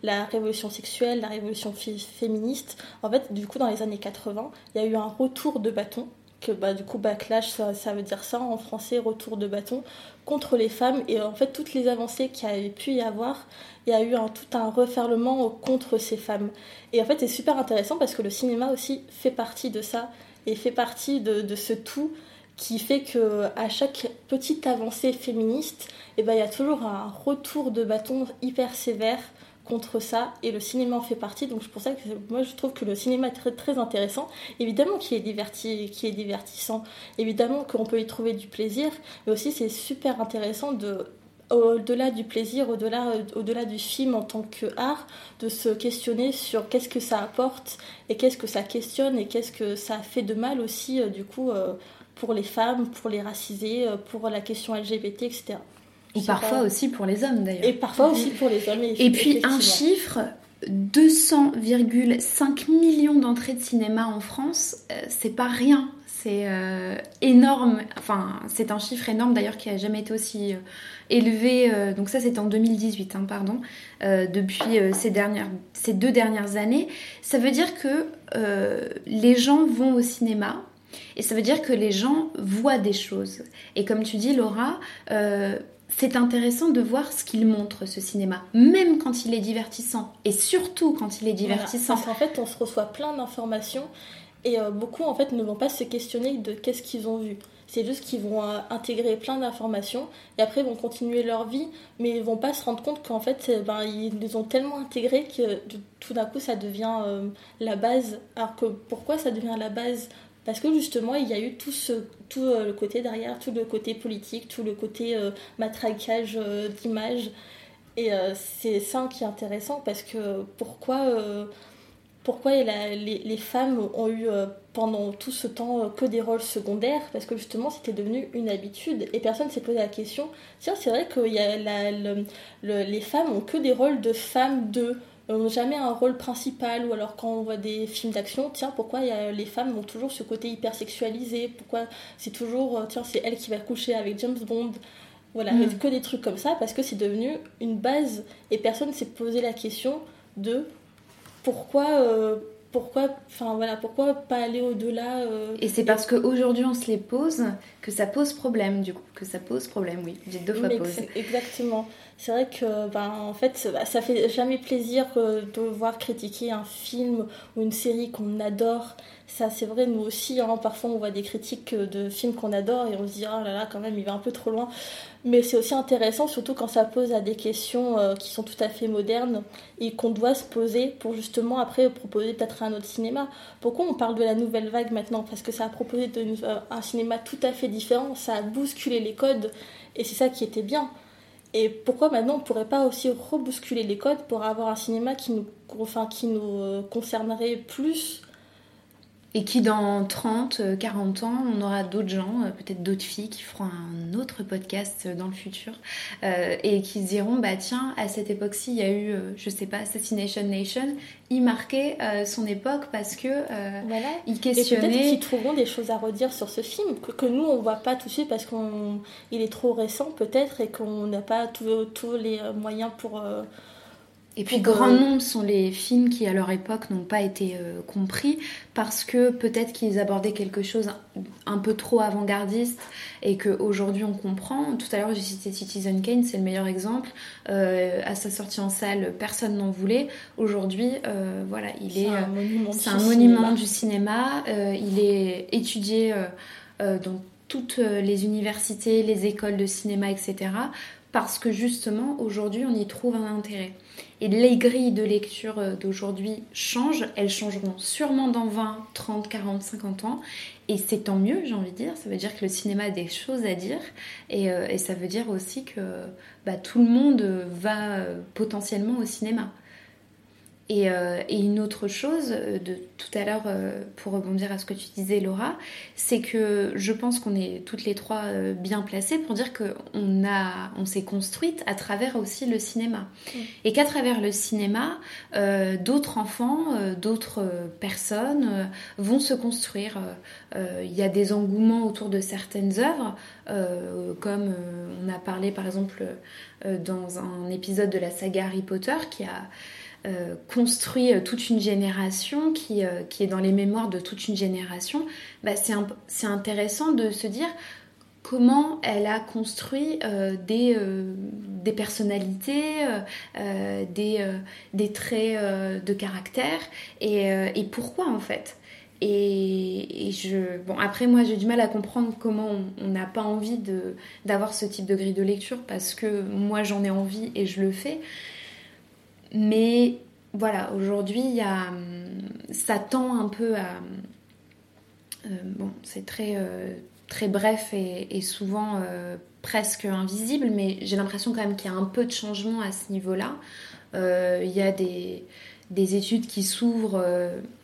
la révolution sexuelle, la révolution féministe. En fait, du coup, dans les années 80, il y a eu un retour de bâton que bah, du coup backlash ça, veut dire ça en français retour de bâton contre les femmes. Et en fait toutes les avancées qu'il y a pu y avoir il y a eu un, tout un referlement contre ces femmes. Et en fait c'est super intéressant parce que le cinéma aussi fait partie de ça et fait partie de, ce tout qui fait que à chaque petite avancée féministe et eh ben, il y a toujours un retour de bâton hyper sévère contre ça et le cinéma en fait partie. Donc c'est pour ça que moi je trouve que le cinéma est très, intéressant. Évidemment qui est, diverti, qui est divertissant. Évidemment qu'on peut y trouver du plaisir. Mais aussi c'est super intéressant de au-delà du plaisir, au-delà au -delà du film en tant qu'art, de se questionner sur qu'est-ce que ça apporte et qu'est-ce que ça questionne et qu'est-ce que ça fait de mal aussi, du coup, pour les femmes, pour les racisés, pour la question LGBT, etc.
Ou parfois aussi pour les hommes d'ailleurs.
Et parfois aussi pour les hommes.
Et puis un chiffre 200,5 millions d'entrées de cinéma en France, euh, c'est pas rien. C'est euh, énorme. Enfin, c'est un chiffre énorme d'ailleurs qui a jamais été aussi euh, élevé. donc ça, c'était en 2018, hein, pardon. depuis ces dernières, ces deux dernières années, ça veut dire que les gens vont au cinéma. Et ça veut dire que les gens voient des choses. Et comme tu dis, Laura, c'est intéressant de voir ce qu'il montre, ce cinéma, même quand il est divertissant, et surtout quand il est divertissant.
parce qu'en fait, on se reçoit plein d'informations, et euh, beaucoup, en fait, ne vont pas se questionner de qu'est-ce qu'ils ont vu. C'est juste qu'ils vont euh, intégrer plein d'informations, et après, ils vont continuer leur vie, mais ils vont pas se rendre compte qu'en fait, euh, ben, ils les ont tellement intégrés que tout d'un coup, ça devient la base. Alors que pourquoi ça devient la base parce que justement, il y a eu tout, ce, tout euh, le côté derrière, tout le côté politique, tout le côté euh, matraquage euh, d'images. Et c'est ça qui est intéressant parce que pourquoi, pourquoi les, les, femmes ont eu pendant tout ce temps que des rôles secondaires? Parce que justement, c'était devenu une habitude et personne ne s'est posé la question. Tiens, c'est vrai que y a les femmes ont que des rôles de femmes de n'ont jamais un rôle principal ou alors quand on voit des films d'action tiens pourquoi y a, les femmes ont toujours ce côté hyper sexualisé? Pourquoi c'est toujours euh, tiens c'est elle qui va coucher avec James Bond? Voilà mm. que des trucs comme ça parce que c'est devenu une base et personne ne s'est posé la question de pourquoi euh, pourquoi enfin voilà pourquoi pas aller au-delà euh,
et c'est parce qu'aujourd'hui on se les pose que ça pose problème du coup. Que ça pose problème oui. J'ai deux fois pose
exactement c'est vrai que ben, en fait ça fait jamais plaisir de voir critiquer un film ou une série qu'on adore. Ça c'est vrai nous aussi hein, parfois on voit des critiques de films qu'on adore et on se dit oh là là quand même il va un peu trop loin. Mais c'est aussi intéressant surtout quand ça pose à des questions euh, qui sont tout à fait modernes et qu'on doit se poser pour justement après proposer peut-être un autre cinéma. Pourquoi on parle de la nouvelle vague maintenant? Parce que ça a proposé euh, un cinéma tout à fait différent ça a bousculé les codes et c'est ça qui était bien et pourquoi maintenant on ne pourrait pas aussi rebousculer les codes pour avoir un cinéma qui nous, enfin, qui nous euh, concernerait plus
et qui dans 30, 40 ans, on aura d'autres gens, euh, peut-être d'autres filles qui feront un autre podcast dans le futur euh, et qui se diront bah tiens, à cette époque-ci, il y a eu, je sais pas, Assassination Nation, il marquait son époque parce que voilà. il questionnait. Et
peut-être qu'ils trouveront des choses à redire sur ce film que, nous on voit pas tout de suite parce qu'il est trop récent peut-être et qu'on n'a pas tous les moyens pour
et puis, grand nombre sont les films qui, à leur époque, n'ont pas été euh, compris parce que peut-être qu'ils abordaient quelque chose un peu trop avant-gardiste et qu'aujourd'hui on comprend. Tout à l'heure, j'ai cité Citizen Kane, c'est le meilleur exemple. Euh, à sa sortie en salle, personne n'en voulait. Aujourd'hui, euh, voilà, il est. C'est un monument, du, cinéma. il est étudié dans toutes les universités, les écoles de cinéma, etc. Parce que justement, aujourd'hui, on y trouve un intérêt. Et les grilles de lecture euh, d'aujourd'hui changent, elles changeront sûrement dans 20, 30, 40, 50 ans. Et c'est tant mieux, j'ai envie de dire. Ça veut dire que le cinéma a des choses à dire. Et, euh, ça veut dire aussi que bah, tout le monde va euh, potentiellement au cinéma. Euh, et, une autre chose, euh, de tout à l'heure, euh, pour rebondir à ce que tu disais, Laura, c'est que je pense qu'on est toutes les trois bien placées pour dire qu'on on s'est construite à travers aussi le cinéma. Mm. Et qu'à travers le cinéma, d'autres enfants, d'autres personnes vont se construire. Il y a des engouements autour de certaines œuvres, comme on a parlé par exemple dans un épisode de la saga Harry Potter qui a euh, construit euh, toute une génération, qui, euh, qui, est dans les mémoires de toute une génération, bah, c'est intéressant de se dire comment elle a construit des, personnalités, des, traits de caractère et, pourquoi en fait. Après, moi, j'ai du mal à comprendre comment on n'a pas envie d'avoir ce type de grille de lecture parce que moi, j'en ai envie et je le fais. Mais voilà, aujourd'hui, ça tend un peu à. Euh, bon, c'est très, euh, très bref et, souvent presque invisible, mais j'ai l'impression quand même qu'il y a un peu de changement à ce niveau-là. Il y a des, des études qui s'ouvrent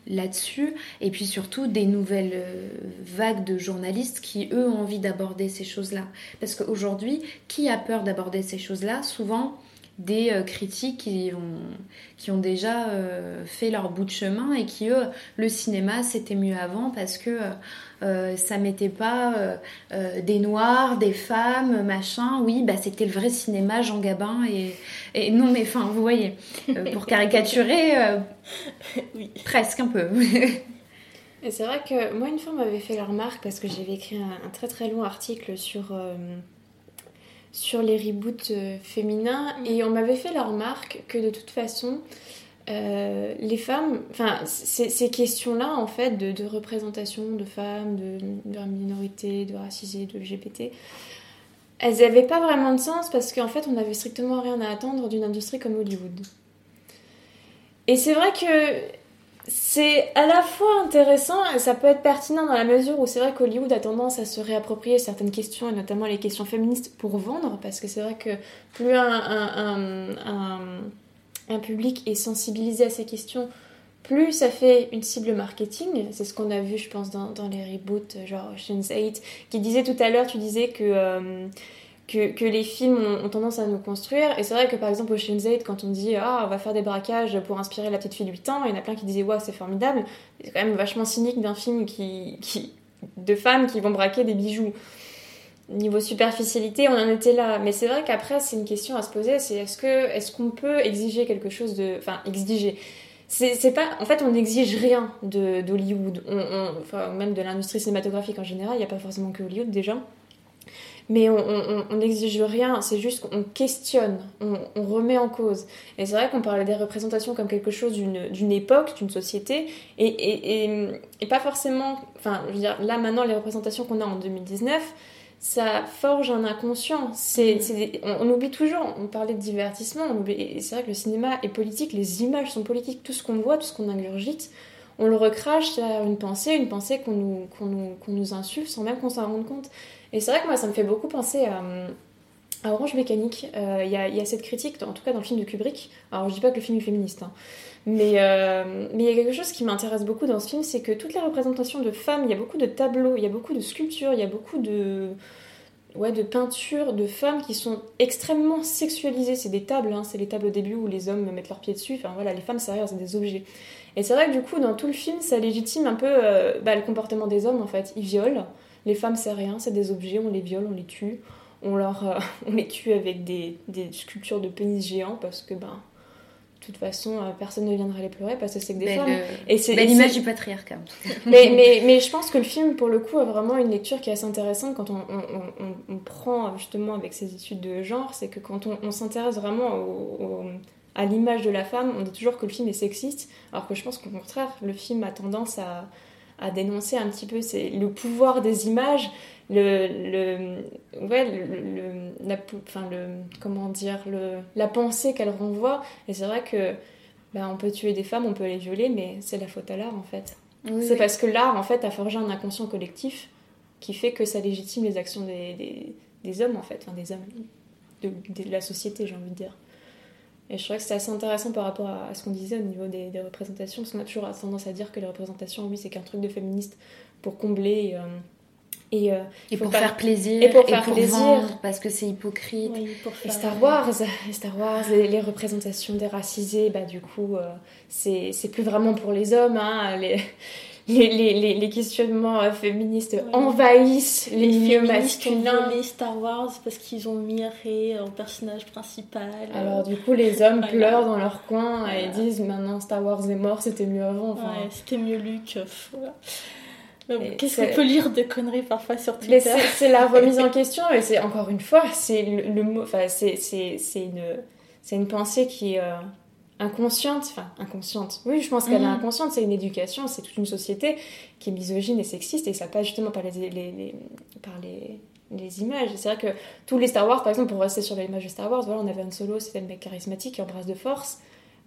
là-dessus, et puis surtout des nouvelles vagues de journalistes qui, eux, ont envie d'aborder ces choses-là. Parce qu'aujourd'hui, qui a peur d'aborder ces choses-là? Souvent, des euh, critiques qui ont, qui ont déjà euh, fait leur bout de chemin et qui, eux, le cinéma, c'était mieux avant parce que euh, ça mettait pas des noirs, des femmes, machin. Oui, bah, c'était le vrai cinéma, Jean Gabin. Et, et non, mais enfin, vous voyez, pour (laughs) caricaturer, oui. presque un peu. (laughs)
et c'est vrai que moi, une fois, m'avait fait la remarque parce que j'avais écrit un, un, très très long article sur sur les reboots euh, féminins mm. et on m'avait fait la remarque que de toute façon euh, les femmes, enfin ces questions-là en fait de, représentation de femmes, de, de minorités, de racisés, de LGBT, elles n'avaient pas vraiment de sens parce qu'en fait on n'avait strictement rien à attendre d'une industrie comme Hollywood. Et c'est vrai que c'est à la fois intéressant ça peut être pertinent dans la mesure où c'est vrai qu'Hollywood a tendance à se réapproprier certaines questions et notamment les questions féministes pour vendre parce que c'est vrai que plus un, un, public est sensibilisé à ces questions, plus ça fait une cible marketing. C'est ce qu'on a vu, je pense, dans, dans, les reboots, genre Ocean's 8, qui disait tout à l'heure, tu disais que. Euh, que, les films ont, tendance à nous construire. Et c'est vrai que par exemple au Shinzate, quand on dit ah, on va faire des braquages pour inspirer la petite fille de 8 ans, il y en a plein qui disaient waouh, c'est formidable. C'est quand même vachement cynique d'un film qui, qui, de femmes qui vont braquer des bijoux. Niveau superficialité, on en était là. Mais c'est vrai qu'après, c'est une question à se poser c'est est-ce que est-ce qu'on peut exiger quelque chose de. Enfin, exiger. C'est pas. En fait, on n'exige rien d'Hollywood, enfin, même de l'industrie cinématographique en général, il n'y a pas forcément que Hollywood déjà mais on n'exige rien, c'est juste qu'on questionne, on, remet en cause. Et c'est vrai qu'on parlait des représentations comme quelque chose d'une époque, d'une société, et, et, et, pas forcément. Enfin, je veux dire, là maintenant, les représentations qu'on a en 2019, ça forge un inconscient. C'est, mm. on, oublie toujours, on parlait de divertissement, on oublie, c'est vrai que le cinéma est politique, les images sont politiques, tout ce qu'on voit, tout ce qu'on ingurgite, on le recrache à une pensée, une pensée qu'on nous, qu'on nous, qu'on nous insuffle sans même qu'on s'en rende compte. Et c'est vrai que moi, ça me fait beaucoup penser à, Orange Mécanique. Euh, il y, a, cette critique, en tout cas dans le film de Kubrick. Alors, je dis pas que le film est féministe, hein. mais euh, mais il y a quelque chose qui m'intéresse beaucoup dans ce film, c'est que toutes les représentations de femmes, il y a beaucoup de tableaux, il y a beaucoup de sculptures, il y a beaucoup de ouais, de peintures de femmes qui sont extrêmement sexualisées. C'est des tables, hein, c'est les tables au début où les hommes mettent leurs pieds dessus. Enfin voilà, les femmes, c'est rien, c'est des objets. Et c'est vrai que du coup, dans tout le film, ça légitime un peu euh, bah, le comportement des hommes en fait. Ils violent. Les femmes, c'est rien, c'est des objets, on les viole, on les tue. On, leur, euh, (laughs) on les tue avec des, des, sculptures de pénis géants parce que, ben, de toute façon, euh, personne ne viendra les pleurer parce que c'est que des femmes.
Et c'est l'image du patriarcat. (laughs)
mais, mais, mais, je pense que le film, pour le coup, a vraiment une lecture qui est assez intéressante quand on, on, on, prend justement avec ces études de genre. C'est que quand on, s'intéresse vraiment au, à l'image de la femme, on dit toujours que le film est sexiste, alors que je pense qu'au contraire, le film a tendance à, à dénoncer un petit peu c'est le pouvoir des images le, le ouais le, la, enfin le comment dire le la pensée qu'elle renvoie. Et c'est vrai que ben, on peut tuer des femmes on peut les violer mais c'est la faute à l'art en fait. C'est parce que l'art en fait a forgé un inconscient collectif qui fait que ça légitime les actions des, des, des hommes en fait. Enfin des hommes de, de la société j'ai envie de dire et je trouvais que c'était assez intéressant par rapport à, ce qu'on disait au niveau des, représentations, parce qu'on a toujours tendance à dire que les représentations, oui, c'est qu'un truc de féministe pour combler. Euh,
et, euh, et pour faire plaisir et pour faire plaisir vendre, parce que c'est hypocrite
et Star Wars Star Wars les, représentations des racisés bah du coup euh, c'est plus vraiment pour les hommes hein, les, les, les, questionnements euh, féministes envahissent les, milieux masculins.
les Star Wars parce qu'ils ont mis Rey en personnage principal.
Alors du coup, les hommes pleurent dans leur coin et disent maintenant Star Wars est mort, c'était mieux avant.
c'était mieux Luke. Qu'est-ce qu'on peut lire de conneries parfois sur Twitter
C'est la (laughs) remise en question et c'est encore une fois, c'est le, mot, enfin c'est une, une pensée qui euh, inconsciente, enfin inconsciente, oui je pense qu'elle est mhm. inconsciente, c'est une éducation, c'est toute une société qui est misogyne et sexiste et ça passe justement par les, les, par les, les images. C'est vrai que tous les Star Wars, par exemple, pour rester sur l'image de Star Wars, on avait un solo, c'était le mec charismatique qui embrasse de force.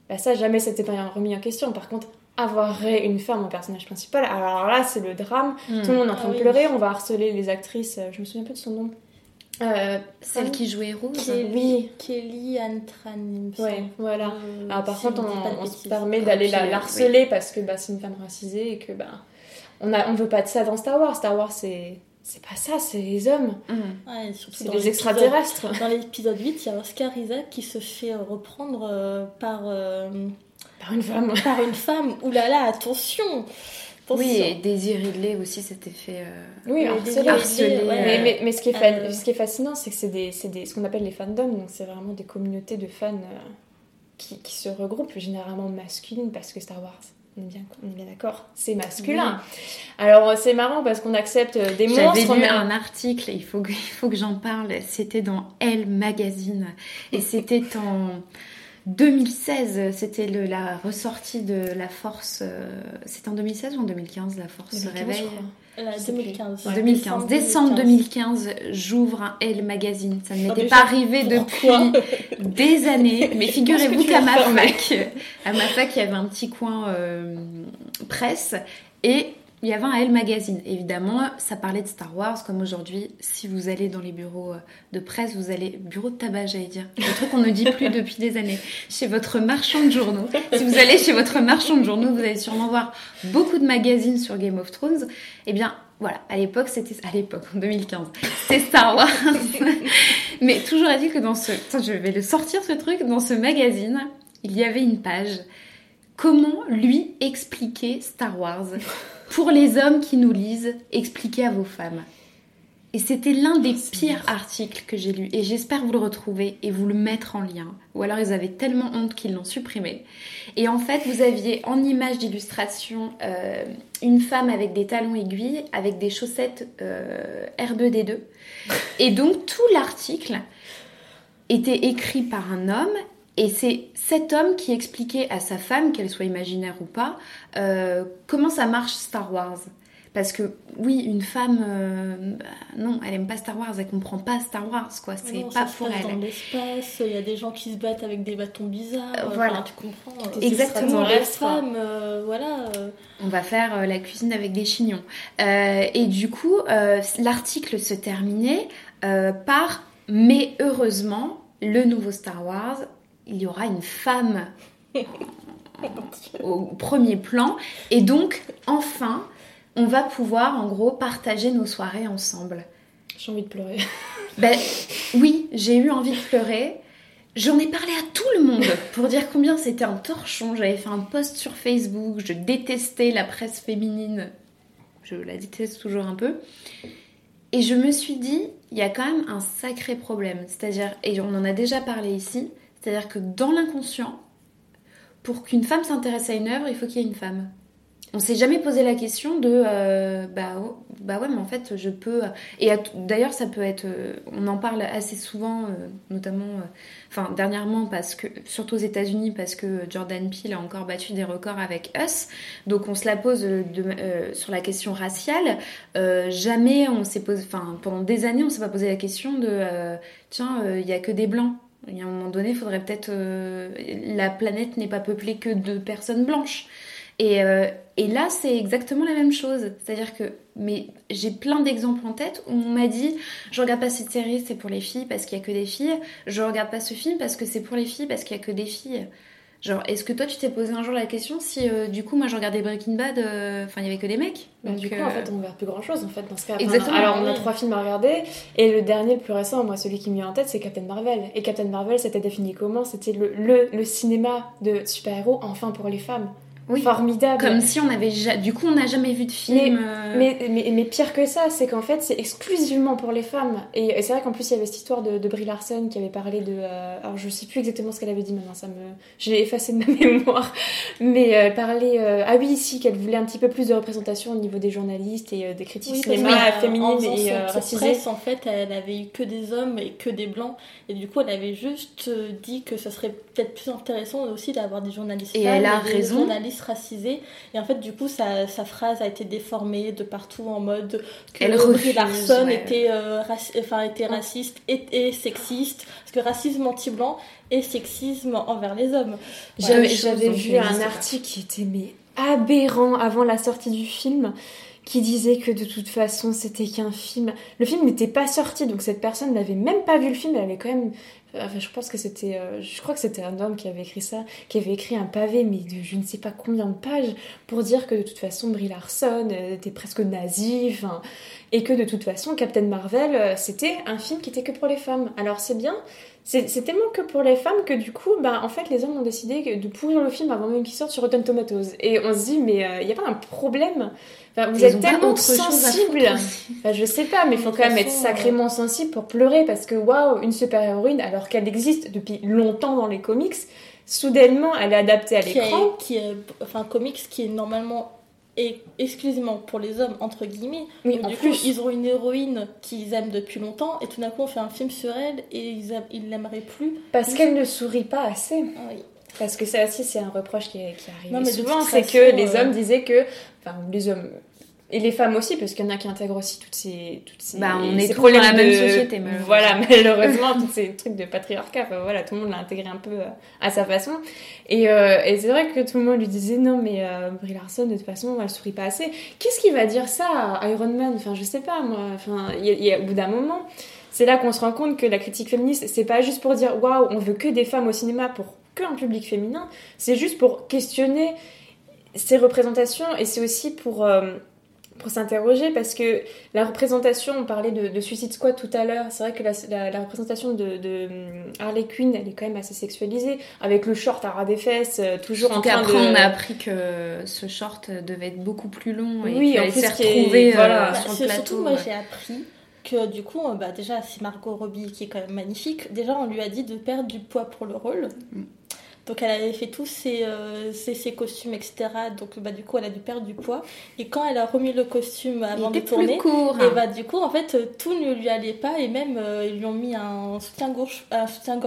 Bah ça, jamais c'était pas remis en question. Par contre, avoir une femme en personnage principal, alors là c'est le drame,
Mm.
tout le monde est en
Ah
train de
oui.
pleurer, on va harceler les actrices, euh, je me souviens plus de son nom. Euh,
Celle qui jouait Rose.
Kelly,
Oui.
Kelly Ann Tran, il me
Ouais, voilà.
Euh,
Alors par
si
contre, on, se permet d'aller la harceler parce que bah, c'est une femme racisée et que bah, on, a, on veut pas de ça dans Star Wars. Star Wars, c'est c'est pas ça, c'est les hommes,
Mm.
Ouais,
c'est
dans
les
l'épisode-
extraterrestres. (laughs)
Dans l'épisode 8, il y a Oscar Isaac qui se fait reprendre euh, par, euh,
Par une femme.
par une femme. Ouh là là, attention, attention.
Oui, et Daisy Ridley aussi s'était fait. euh,
Oui, harceler.
Harceler,
ouais.
Mais, mais, mais ce, qui est fa-
Euh.
ce qui est fascinant, c'est que c'est des, c'est des, ce qu'on appelle les fandoms, donc c'est vraiment des communautés de fans euh, qui, qui se regroupent, généralement masculines, parce que Star Wars, on est bien, on est bien d'accord, c'est masculin. Alors c'est marrant parce qu'on accepte des
J'avais
monstres,
lu
mais
un article, il faut que, (laughs) il faut que j'en parle, c'était dans Elle Magazine et c'était en 2016, c'était la ressortie de la Force, euh, c'était en 2016 ou en 2015 la Force se
2015, je
réveille
crois.
La
Je sais
2015.
En 2015, décembre 2015, j'ouvre un Elle Magazine. Ça ne m'était pas arrivé depuis (laughs) des années. Mais figurez-vous qu'à ma fac, à ma fac, il y avait un petit coin euh, presse et il y avait un Elle Magazine. Évidemment, ça parlait de Star Wars comme aujourd'hui. Si vous allez dans les bureaux euh, de presse, vous allez bureau de tabac, j'allais dire. Le truc qu'on ne dit plus (laughs) depuis des années. Chez votre marchand de journaux. Si vous allez chez votre marchand de journaux, vous allez sûrement voir beaucoup de magazines sur Game of Thrones. Eh bien, voilà, à l'époque, c'était à l'époque, en 2015, c'était Star Wars. (laughs) Mais toujours est-il que dans ce, Attends, je vais le sortir ce truc, dans ce magazine, il y avait une page. Comment lui expliquer Star Wars? Pour les hommes qui nous lisent, expliquer à vos femmes. Et c'était l'un des pires articles que j'ai lu. Et j'espère vous le retrouver et vous le mettre en lien. Ou alors ils avaient tellement honte qu'ils l'ont supprimé. Et en fait, vous aviez en image d'illustration euh, une femme avec des talons aiguilles, avec des chaussettes euh, R2D2. Et donc tout l'article était écrit par un homme. Et c'est cet homme qui expliquait à sa femme, qu'elle soit imaginaire ou pas, euh, comment ça marche Star Wars. Parce que oui, une femme, euh, bah, non, elle aime pas Star Wars, elle comprend pas Star Wars, quoi. C'est pas pour elle.
Dans l'espace, il y a des gens qui se battent avec des bâtons bizarres.
Euh,
enfin,
voilà.
tu comprends.
Exactement.
les femmes, euh, voilà.
On va faire euh, la cuisine avec des chignons. Euh, et du coup, euh, l'article se terminait euh, par Mais heureusement, le nouveau Star Wars, il y aura une femme (laughs) au premier plan. Et donc, enfin, on va pouvoir en gros partager nos soirées ensemble.
J'ai envie de pleurer. (laughs)
Ben oui, j'ai eu envie de pleurer. J'en ai parlé à tout le monde pour dire combien c'était un torchon. J'avais fait un post sur Facebook, je détestais la presse féminine. Je la déteste toujours un peu. Et je me suis dit, il y a quand même un sacré problème. C'est-à-dire, et on en a déjà parlé ici, c'est-à-dire que dans l'inconscient, pour qu'une femme s'intéresse à une œuvre, il faut qu'il y ait une femme. On s'est jamais posé la question de euh, bah, oh, bah ouais mais en fait je peux et d'ailleurs ça peut être euh, on en parle assez souvent euh, notamment enfin dernièrement parce que surtout aux États-Unis parce que Jordan Peele a encore battu des records avec Us. Donc on se la pose sur la question raciale. Jamais on s'est posé enfin pendant des années on s'est pas posé la question de tiens il y a que des blancs il y a un moment donné il faudrait peut-être euh, la planète n'est pas peuplée que de personnes blanches et, euh, et là, c'est exactement la même chose. C'est-à-dire que mais j'ai plein d'exemples en tête où on m'a dit je regarde pas cette série, c'est pour les filles parce qu'il y a que des filles. Je regarde pas ce film parce que c'est pour les filles parce qu'il y a que des filles. Genre, est-ce que toi tu t'es posé un jour la question si euh, du coup moi je regardais Breaking Bad, euh, enfin il y avait que des mecs
Bah,
Donc,
du coup,
euh,
en fait, on regarde plus grand chose en fait dans ce cas.
Exactement,
alors, on a trois films à regarder, et le dernier, le plus récent, moi, celui qui me vient en tête, c'est Captain Marvel. Et Captain Marvel, c'était défini comment? C'était le, le, le cinéma de super-héros, enfin pour les femmes.
Oui.
Formidable.
comme si on avait ja- du coup on n'a jamais vu de film. euh,
Mais, mais, mais pire que ça, c'est qu'en fait, c'est exclusivement pour les femmes. Et, et c'est vrai qu'en plus, il y avait cette histoire de, de Brie Larson qui avait parlé de. euh, alors, je sais plus exactement ce qu'elle avait dit maintenant, ça me. J'ai effacé de ma (laughs) mémoire. Mais euh, elle parlait. euh, ah oui, ici, qu'elle voulait un petit peu plus de représentation au niveau des journalistes et euh, des critiques
Oui,
cinéma féminines et racisées.
presse, en fait, elle avait eu que des hommes et que des blancs. Et du coup, elle avait juste dit que ça serait peut-être plus intéressant aussi d'avoir des journalistes
Et
femmes
elle a
des
raison.
journalistes racisés. Et en fait, du coup, sa, sa phrase a été déformée de partout en mode que
Elle refuse,
Larson
ouais.
était, euh, raci- enfin, était raciste et, et sexiste. Parce que racisme anti-blanc et sexisme envers les hommes.
J'avais vu un article qui était mais aberrants avant la sortie du film qui disait que de toute façon c'était qu'un film. Le film n'était pas sorti, donc cette personne n'avait même pas vu le film, elle avait quand même Enfin, je pense que c'était, euh, je crois que c'était un homme qui avait écrit ça, qui avait écrit un pavé, mais de je ne sais pas combien de pages, pour dire que de toute façon Brie Larson euh, était presque nazie, et que de toute façon Captain Marvel, euh, c'était un film qui était que pour les femmes. Alors c'est bien, c'est tellement que pour les femmes que du coup, bah, en fait, les hommes ont décidé de pourrir le film avant même qu'il sorte sur Rotten Tomatoes. Et on se dit, mais il n'y a pas un problème vous êtes tellement sensible. Enfin, je sais pas, mais il faut quand même être sacrément sensible pour pleurer parce que waouh, une super héroïne, alors qu'elle existe depuis longtemps dans les comics, soudainement elle est adaptée à l'écran.
Qui, est, enfin, comics qui est normalement exclusivement pour les hommes entre guillemets.
Oui, en
du
plus.
coup, ils ont une héroïne qu'ils aiment depuis longtemps et tout d'un coup on fait un film sur elle et ils l'aimeraient plus.
Parce qu'elle ne sourit pas assez.
Ah oui.
Parce que ça aussi, c'est un reproche qui, qui arrive non, mais souvent, c'est que les hommes disaient que, enfin, les hommes et les femmes aussi, parce qu'il y en a qui intègrent aussi toutes ces, toutes ces,
bah, on est problèmes dans la même société,
malheureusement. Voilà, (laughs) malheureusement, tous ces trucs de patriarcat, voilà, tout le monde l'a intégré un peu euh, à sa façon. Et, euh, et c'est vrai que tout le monde lui disait non, mais euh, Brie Larson, de toute façon, elle sourit pas assez. Qu'est-ce qui va dire ça à Iron Man? Enfin, je sais pas, moi. Enfin, il y, a, au bout d'un moment, c'est là qu'on se rend compte que la critique féministe, c'est pas juste pour dire waouh, on veut que des femmes au cinéma pour qu'un public féminin, c'est juste pour questionner ces représentations et c'est aussi pour pour s'interroger parce que la représentation, on parlait de, Suicide Squad tout à l'heure, c'est vrai que la, représentation de, hum, Harley Quinn, elle est quand même assez sexualisée, avec le short à ras des fesses, euh, toujours en train
après, on a appris que ce short devait être beaucoup plus long et oui, s'est retrouvé voilà, sur le plateau.
Surtout, moi, j'ai appris que du coup, euh, bah, déjà, c'est Margot Robbie qui est quand même magnifique. Déjà, on lui a dit de perdre du poids pour le rôle. Mm. Donc elle avait fait tous ses, euh, ses, costumes, etc. Donc bah, du coup, elle a dû perdre du poids. Et quand elle a remis le costume avant de tourner,
court,
et bah du coup, en fait, tout ne lui allait pas. Et même, euh, ils lui ont mis un soutien-gorge soutien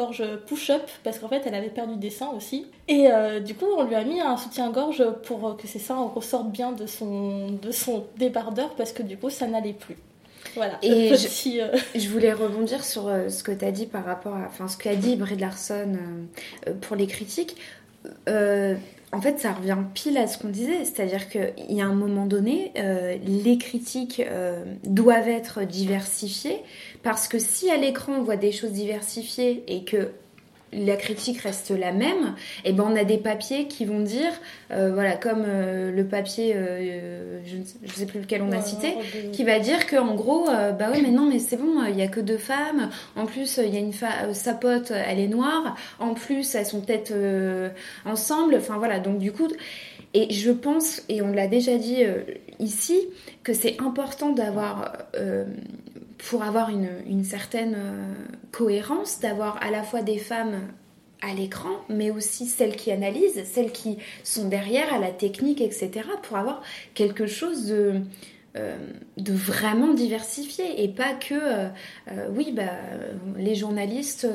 push-up parce qu'en fait, elle avait perdu des seins aussi. Et euh, du coup, on lui a mis un soutien-gorge pour que ses seins ressortent bien de son, de son débardeur parce que du coup, ça n'allait plus. Voilà.
Et (laughs) euh, (laughs) je, voulais rebondir sur euh, ce que tu as dit par rapport à. Enfin, ce qu'a dit Brie Larson euh, pour les critiques. en fait, ça revient pile à ce qu'on disait, c'est-à-dire qu'il y a un moment donné, les critiques doivent être diversifiées, parce que si à l'écran on voit des choses diversifiées et que la critique reste la même, et eh ben on a des papiers qui vont dire, euh, voilà, comme euh, le papier, euh, je ne sais, plus lequel on a cité, qui va dire que en gros, bah ouais, mais non, mais c'est bon, il y a que deux femmes. En plus, il y a une femme, sa pote, elle est noire. En plus, elles sont peut-être ensemble. Enfin voilà, donc du coup, et je pense, et on l'a déjà dit ici, que c'est important d'avoir pour avoir une, certaine euh, cohérence, d'avoir à la fois des femmes à l'écran, mais aussi celles qui analysent, celles qui sont derrière à la technique, etc., pour avoir quelque chose de, euh, de vraiment diversifié et pas que, euh, oui, bah, les journalistes,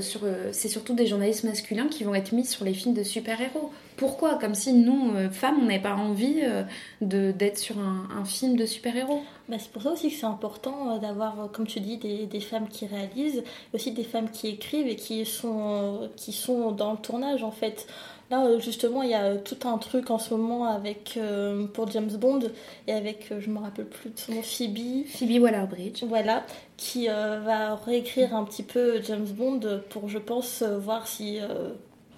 c'est surtout des journalistes masculins qui vont être mis sur les films de super-héros. Pourquoi? Comme si nous, euh, femmes, on n'avait pas envie euh, d'être sur un, film de super-héros.
Bah, c'est pour ça aussi que c'est important euh, d'avoir, comme tu dis, des, femmes qui réalisent, aussi des femmes qui écrivent et qui sont, qui sont dans le tournage en fait. Là, justement, il y a tout un truc en ce moment avec pour James Bond et avec, je me rappelle plus de son nom, Phoebe.
Phoebe Waller-Bridge.
Voilà, qui va réécrire un petit peu James Bond pour, je pense, voir si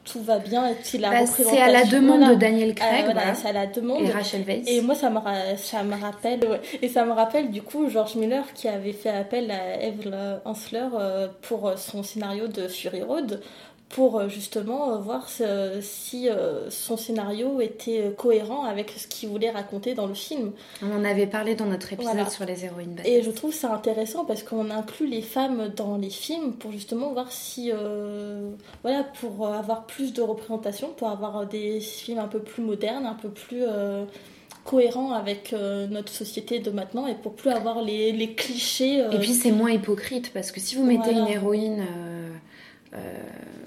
tout va bien et puis la bah,
C'est à la demande de Daniel Craig.
C'est à la demande.
Et Rachel Weisz.
Et moi, ça me, ça me rappelle, et ça me rappelle du coup George Miller qui avait fait appel à Eve euh, pour son scénario de Fury Road pour euh, justement euh, voir si euh, son scénario était cohérent avec ce qu'il voulait raconter dans le film.
On en avait parlé dans notre épisode sur les héroïnes
Et je trouve ça intéressant parce qu'on inclut les femmes dans les films pour justement voir si, voilà, pour avoir plus de représentation, pour avoir des films un peu plus modernes, un peu plus cohérents avec notre société de maintenant et pour plus avoir les, les clichés.
Et puis c'est moins hypocrite parce que si vous mettez une héroïne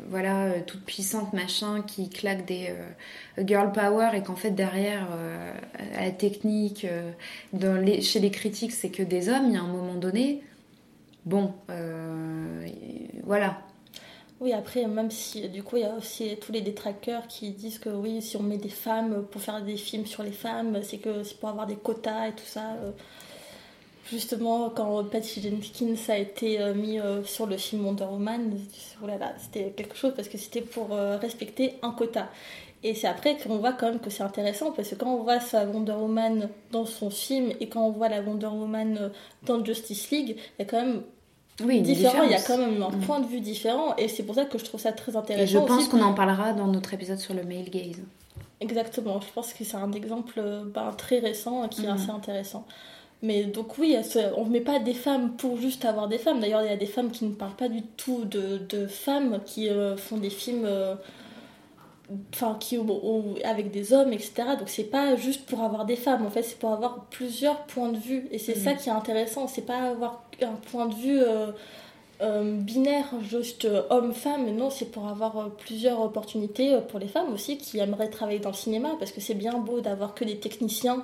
voilà, euh, toute puissante, machin, qui claque des euh, girl power et qu'en fait derrière, la technique, chez les critiques, c'est que des hommes, il y a un moment donné, bon, voilà.
Oui, après, même si du coup, il y a aussi tous les détracteurs qui disent que oui, si on met des femmes pour faire des films sur les femmes, c'est que c'est pour avoir des quotas et tout ça. Euh. Justement, quand Patty Jenkins a été euh, mis euh, sur le film Wonder Woman, c'était quelque chose parce que c'était pour respecter un quota. Et c'est après qu'on voit quand même que c'est intéressant parce que quand on voit sa Wonder Woman dans son film et quand on voit la Wonder Woman dans Justice League, il y a quand même oui, différent. Il y a quand même un mm. point de vue différent et c'est pour ça que je trouve ça très intéressant. Et
je pense qu'on en parlera dans notre épisode sur le male gaze.
Exactement, je pense que c'est un exemple ben, très récent qui est mm. assez intéressant. Mais donc oui, on ne met pas des femmes pour juste avoir des femmes. D'ailleurs, il y a des femmes qui ne parlent pas du tout de, de femmes, qui euh, font des films euh, enfin qui avec des hommes etc donc c'est pas juste pour avoir des femmes. En fait c'est pour avoir plusieurs points de vue. Et c'est ça mm. qui est intéressant. C'est pas avoir un point de vue euh, binaire juste homme-femme. Non c'est pour avoir plusieurs opportunités pour les femmes aussi qui aimeraient travailler dans le cinéma. Parce que c'est bien beau d'avoir que des techniciens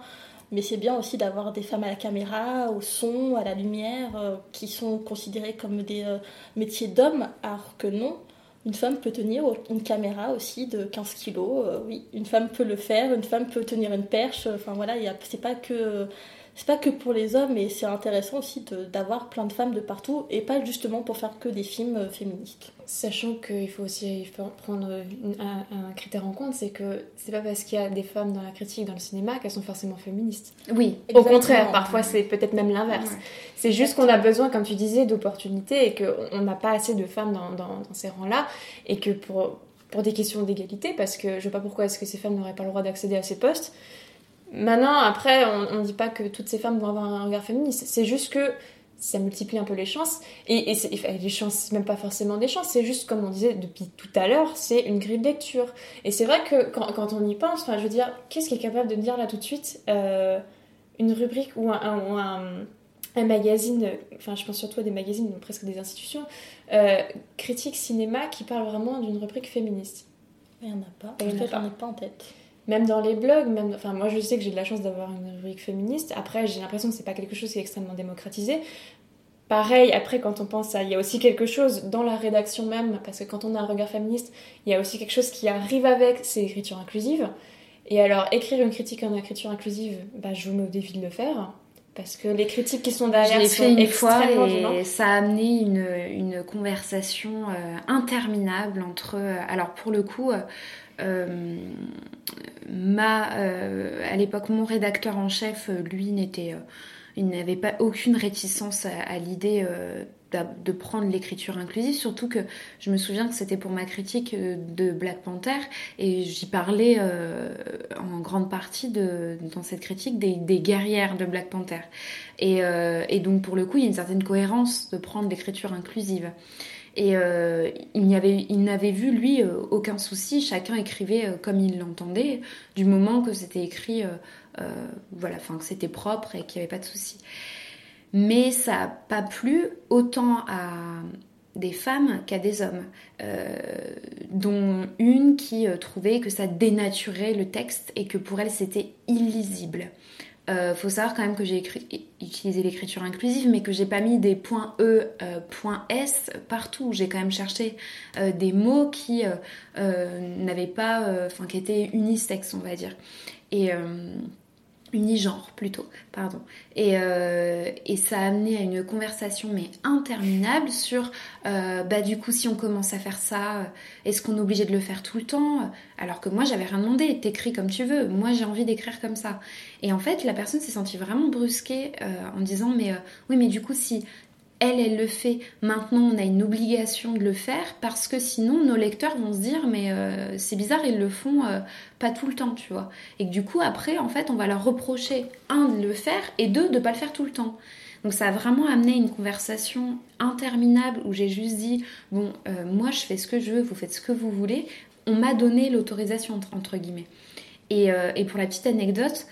mais c'est bien aussi d'avoir des femmes à la caméra, au son, à la lumière, qui sont considérées comme des métiers d'hommes, alors que non. Une femme peut tenir une caméra aussi de 15 kilos, euh, oui, une femme peut le faire, une femme peut tenir une perche, enfin voilà, c'est pas que c'est pas que pour les hommes, mais c'est intéressant aussi d'avoir plein de femmes de partout et pas justement pour faire que des films euh, féministes.
Sachant qu'il faut aussi prendre un, critère en compte, c'est que c'est pas parce qu'il y a des femmes dans la critique, dans le cinéma, qu'elles sont forcément féministes.
Oui,
au contraire, parfois c'est peut-être même l'inverse. C'est juste qu'on a besoin, comme tu disais, d'opportunités et qu'on n'a pas assez de femmes dans, dans, dans ces rangs-là et que pour, pour des questions d'égalité, parce que je vois pas pourquoi est-ce que ces femmes n'auraient pas le droit d'accéder à ces postes Maintenant, après, on ne dit pas que toutes ces femmes vont avoir un regard féministe. C'est juste que ça multiplie un peu les chances. Et, et, les chances, même pas forcément des chances, c'est juste, comme on disait depuis tout à l'heure, c'est une grille de lecture. Et c'est vrai que quand, on y pense, je veux dire, qu'est-ce qui est capable de dire là tout de suite euh, une rubrique ou un, un, magazine, enfin, je pense surtout à des magazines, presque des institutions, euh, critique cinéma qui parle vraiment d'une rubrique féministe?
Il n'y en a pas. En fait, j'en ai pas en tête
même dans les blogs, même, enfin moi je sais que j'ai de la chance d'avoir une rubrique féministe. Après j'ai l'impression que c'est pas quelque chose qui est extrêmement démocratisé. Pareil, après quand on pense à, il y a aussi quelque chose dans la rédaction même, parce que quand on a un regard féministe, il y a aussi quelque chose qui arrive avec, c'est l'écriture inclusive. Et alors écrire une critique en écriture inclusive, bah, je vous mets au défi de le faire. Parce que les critiques qui sont derrière
je sont fait une fois et ça a amené une, une conversation euh, interminable entre. Euh, alors pour le coup, euh, euh, ma, euh, à l'époque, mon rédacteur en chef, euh, lui, n'était, il n'avait pas aucune réticence à, l'idée de prendre l'écriture inclusive, surtout que je me souviens que c'était pour ma critique de Black Panther et j'y parlais en grande partie dans cette critique des, des guerrières de Black Panther. Et, et, donc pour le coup, il y a une certaine cohérence de prendre l'écriture inclusive. Et euh, il n'avait vu, lui, euh, aucun souci. Chacun écrivait euh, comme il l'entendait, du moment que c'était écrit, voilà, enfin, que c'était propre et qu'il n'y avait pas de souci. Mais ça n'a pas plu autant à des femmes qu'à des hommes, dont une qui trouvait que ça dénaturait le texte et que pour elle c'était illisible. Euh, faut savoir quand même que j'ai utilisé l'écriture inclusive, mais que j'ai pas mis des points E, euh, points S partout. J'ai quand même cherché euh, des mots qui euh, n'avaient pas, enfin qui étaient unisex, on va dire. Unigenre plutôt, pardon. Et, euh, et, ça a amené à une conversation mais interminable sur euh, bah du coup si on commence à faire ça, euh, est-ce qu'on est obligé de le faire tout le temps Alors que moi j'avais rien demandé, t'écris comme tu veux, moi j'ai envie d'écrire comme ça. Et en fait la personne s'est sentie vraiment brusquée en disant mais oui mais du coup si elle, elle le fait. Maintenant, on a une obligation de le faire parce que sinon, nos lecteurs vont se dire, mais euh, c'est bizarre, ils le font euh, pas tout le temps, tu vois. Et que du coup, après, en fait, on va leur reprocher, un, de le faire et deux, de pas le faire tout le temps. Donc ça a vraiment amené une conversation interminable où j'ai juste dit, bon, euh, moi je fais ce que je veux, vous faites ce que vous voulez. On m'a donné l'autorisation, entre, guillemets. Et, et, pour la petite anecdote,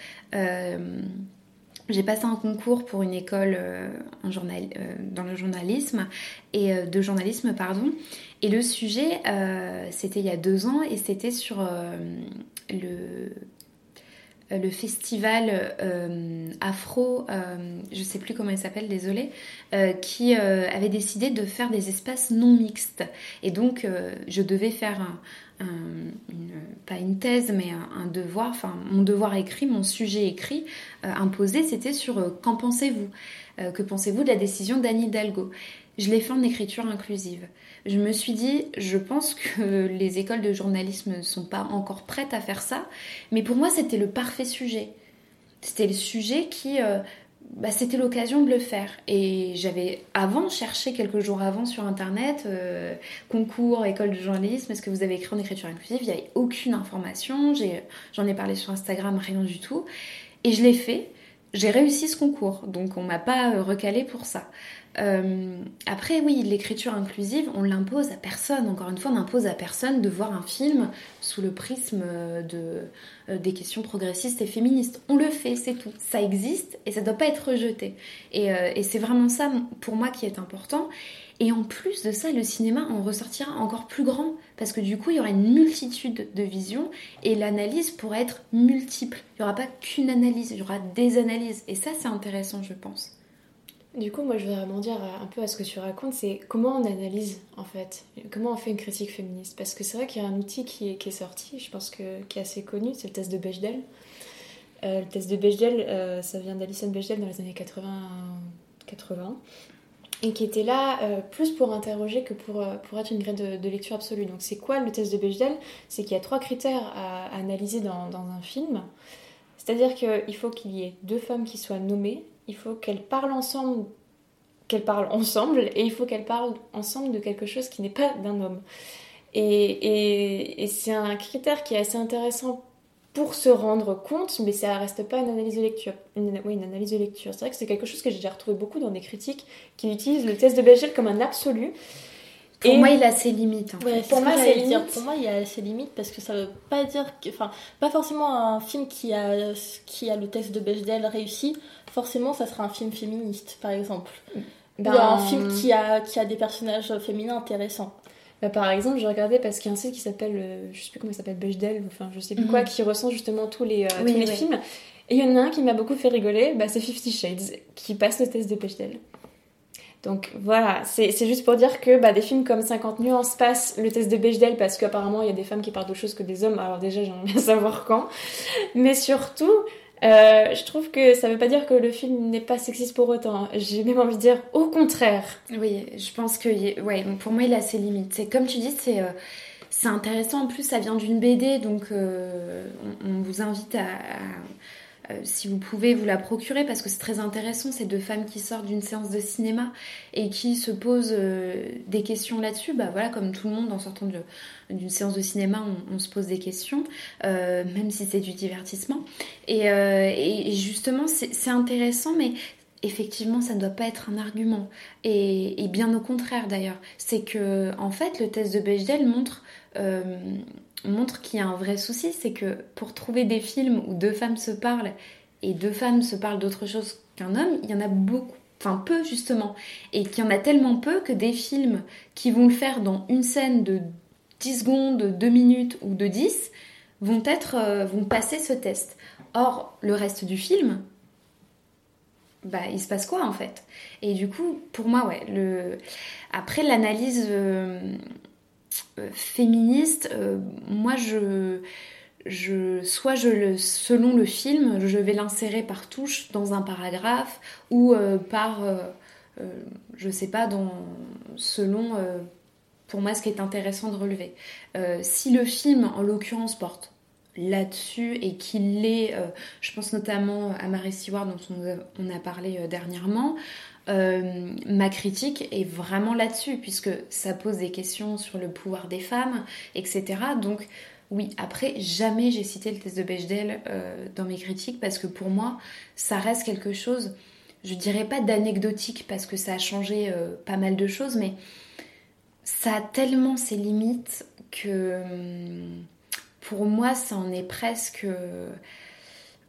j'ai passé un concours pour une école euh, en journal, euh, dans le journalisme et euh, de journalisme pardon. Et le sujet, c'était il y a deux ans et c'était sur le le festival afro, je sais plus comment il s'appelle, désolé, qui avait décidé de faire des espaces non mixtes. Et donc, je devais faire un, pas une thèse, mais un, devoir, enfin mon devoir écrit, mon sujet écrit imposé, c'était sur qu'en pensez-vous Que pensez-vous de la décision d'Anne Hidalgo? Je l'ai fait en écriture inclusive je me suis dit, je pense que (laughs) les écoles de journalisme ne sont pas encore prêtes à faire ça, mais pour moi c'était le parfait sujet. C'était le sujet qui... Euh, bah, c'était l'occasion de le faire. Et j'avais avant cherché quelques jours avant sur internet, euh, concours, école de journalisme, est-ce que vous avez écrit en écriture inclusive? Il n'y avait aucune information, j'en ai, ai, parlé sur Instagram, rien du tout. Et je l'ai fait, j'ai réussi ce concours, donc on m'a pas euh, recalé pour ça. Euh, après, oui, l'écriture inclusive, on l'impose à personne. Encore une fois, on n'impose à personne de voir un film sous le prisme de, euh, des questions progressistes et féministes. On le fait, c'est tout. Ça existe et ça ne doit pas être rejeté. Et, et c'est vraiment ça, pour moi, qui est important. Et en plus de ça, le cinéma en ressortira encore plus grand, parce que du coup, il y aura une multitude de visions, et l'analyse pourra être multiple. Il n'y aura pas qu'une analyse, il y aura des analyses. Et ça, c'est intéressant, je pense.
Du coup, moi, je voudrais rebondir un peu à ce que tu racontes, c'est comment on analyse, en fait, comment on fait une critique féministe? Parce que c'est vrai qu'il y a un outil qui est, qui est, sorti, je pense que, qui est assez connu, c'est le test de Bechdel. Euh, le test de Bechdel, euh, ça vient d'Alison Bechdel dans les années 80, 80 et qui était là euh, plus pour interroger que pour, pour être une grille de, lecture absolue. Donc c'est quoi le test de Bechdel? C'est qu'il y a trois critères à, analyser dans, dans un film. C'est-à-dire qu'il faut qu'il y ait deux femmes qui soient nommées, il faut qu'elles parlent ensemble, qu'elles parlent ensemble, et il faut qu'elles parlent ensemble de quelque chose qui n'est pas d'un homme. Et, c'est un critère qui est assez intéressant pour se rendre compte, mais ça reste pas une analyse de lecture. oui, une analyse de lecture. C'est vrai que c'est quelque chose que j'ai déjà retrouvé beaucoup dans des critiques qui utilisent le test de Bechdel comme un absolu.
Pour moi, il a ses limites.
pour, moi, c'est pour moi, il a ses limites parce que ça veut pas dire que, enfin, pas forcément un film qui a qui a le test de Bechdel réussi. Forcément, ça sera un film féministe, par exemple. Ben... Ou un film qui a qui a des personnages féminins intéressants.
Bah, par exemple, j'ai regardé parce qu'il y a un site qui s'appelle, euh, je sais plus comment il s'appelle, Bechdel, enfin je sais plus quoi, mhm. qui recense justement tous les, euh, tous les films. Et il y en a un qui m'a beaucoup fait rigoler, bah, c'est Fifty Shades, qui passe le test de Bechdel. Donc voilà, c'est juste pour dire que bah, des films comme 50 nuances passent le test de Bechdel parce qu'apparemment il y a des femmes qui parlent d'autre chose que des hommes. Alors déjà j'aimerais bien (laughs) savoir quand. Mais surtout, euh, je trouve que ça veut pas dire que le film n'est pas sexiste pour autant. J'ai même envie de dire au contraire.
Oui, je pense que ouais, pour moi il a ses limites. C'est comme tu dis, c'est euh, c'est intéressant. En plus, ça vient d'une BD, donc euh, on, vous invite à si vous pouvez vous la procurer parce que c'est très intéressant, ces deux femmes qui sortent d'une séance de cinéma et qui se posent euh, des questions là-dessus, bah voilà, comme tout le monde en sortant d'une séance de cinéma, on, se pose des questions, euh, même si c'est du divertissement. Et, justement, c'est intéressant, mais effectivement, ça ne doit pas être un argument. Et, bien au contraire d'ailleurs, c'est que en fait, le test de Bechdel montre montre qu'il y a un vrai souci, c'est que pour trouver des films où deux femmes se parlent et deux femmes se parlent d'autre chose qu'un homme, il y en a beaucoup, enfin peu justement, et qu'il y en a tellement peu que des films qui vont le faire dans une scène de 10 secondes, 2 minutes ou de 10 vont être euh, vont passer ce test. Or, le reste du film, bah, il se passe quoi en fait? Et du coup, pour moi, ouais, après l'analyse euh, féministe, euh, moi je, je, soit je le, selon le film, je vais l'insérer par touche dans un paragraphe ou euh, par, je sais pas, dans, selon pour moi ce qui est intéressant de relever. si le film, en l'occurrence, porte là-dessus et qu'il est, je pense notamment à Marie Seward dont on, a parlé dernièrement, euh, ma critique est vraiment là-dessus, puisque ça pose des questions sur le pouvoir des femmes, etc. Donc, oui, après, jamais j'ai cité le test de Bechdel euh, dans mes critiques, parce que pour moi, ça reste quelque chose, je dirais pas d'anecdotique, parce que ça a changé euh, pas mal de choses, mais ça a tellement ses limites que hum, pour moi, ça en est presque.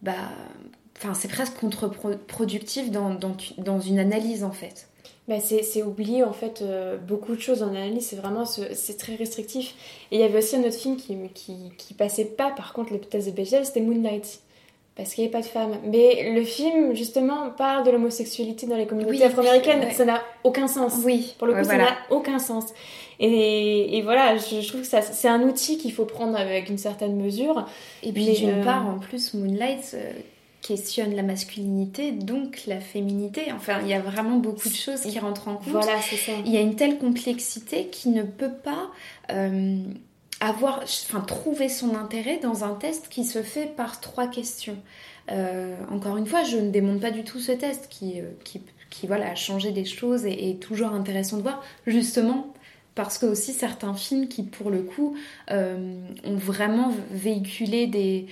Bah, Enfin, c'est presque contre-productif dans, dans, une analyse en fait.
Bah c'est oublier en fait euh, beaucoup de choses en analyse, c'est vraiment c'est très restrictif. Et il y avait aussi un autre film qui, qui, qui, passait pas par contre le test de Bechdel, c'était Moonlight. parce qu'il n'y a pas de femmes. Mais le film, justement, parle de l'homosexualité dans les communautés afro-américaines. Ça n'a aucun sens.
Oui.
Pour le coup, ça n'a aucun sens. Et, et voilà, je, trouve que c'est un outil qu'il faut prendre avec une certaine mesure.
Et puis, d'une euh, part, en plus, Moonlight euh, questionne la masculinité, donc la féminité. Enfin, il y a vraiment beaucoup de choses qui rentrent en compte.
Voilà, c'est ça.
Il y a une telle complexité qui ne peut pas... Euh, avoir, enfin, trouver son intérêt dans un test qui se fait par trois questions. Euh, encore une fois, je ne démonte pas du tout ce test qui, euh, qui, qui voilà, a changé des choses et est toujours intéressant de voir, justement parce que aussi certains films qui pour le coup euh, ont vraiment véhiculé des,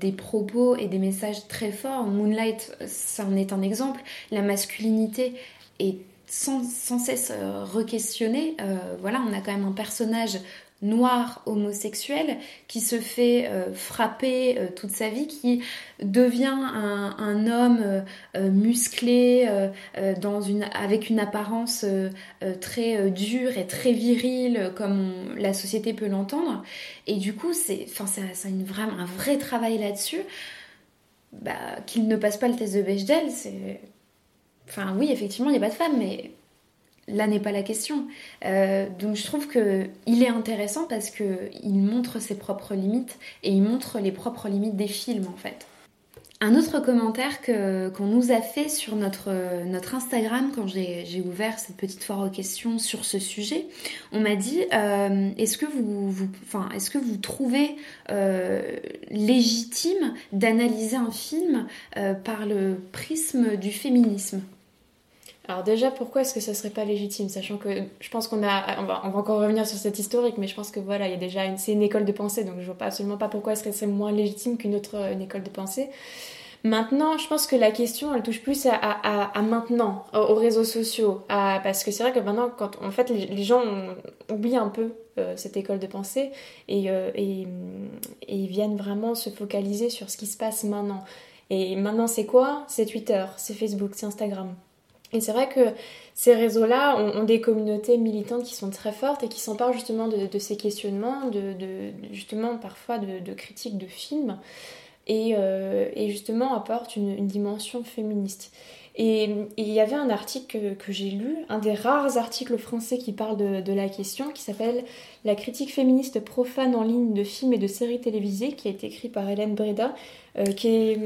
des propos et des messages très forts. Moonlight, ça en est un exemple. La masculinité est sans, sans cesse re-questionnée. voilà, on a quand même un personnage noir homosexuel qui se fait euh, frapper euh, toute sa vie, qui devient un, homme euh, musclé avec une apparence très dure et très virile comme la société peut l'entendre. Et du coup, c'est vraiment un vrai travail là-dessus. Bah, qu'il ne passe pas le test de Bechdel, c'est... Enfin oui, effectivement, il n'y a pas de femme, mais là n'est pas la question. Euh, donc je trouve que il est intéressant parce que il montre ses propres limites et il montre les propres limites des films en fait. Un autre commentaire qu'on nous a fait sur notre, Instagram quand j'ai, ouvert cette petite foire aux questions sur ce sujet, on m'a dit euh, est-ce que vous, vous, enfin, est-ce que vous trouvez euh, légitime d'analyser un film par le prisme du féminisme?
Alors déjà, pourquoi est-ce que ça serait pas légitime Sachant que je pense qu'on a... On va, encore revenir sur cette historique, mais je pense que voilà, il y a déjà une... C'est une école de pensée, donc je vois pas absolument pas pourquoi est-ce que c'est moins légitime qu'une autre une école de pensée. Maintenant, je pense que la question, elle touche plus à, à, maintenant, aux réseaux sociaux. parce que c'est vrai que maintenant, quand en fait, les, gens oublient un peu euh, cette école de pensée et, euh, et, et, ils viennent vraiment se focaliser sur ce qui se passe maintenant. Et maintenant, c'est quoi? C'est Twitter, c'est Facebook, c'est Instagram. Et c'est vrai que ces réseaux-là ont, des communautés militantes qui sont très fortes et qui s'emparent justement de, ces questionnements, de, justement parfois de, critiques de films, et, euh, justement apportent une, dimension féministe. Et il y avait un article que, j'ai lu, un des rares articles français qui parle de, la question, qui s'appelle La critique féministe profane en ligne de films et de séries télévisées, qui a été écrit par Hélène Breda, euh, qui est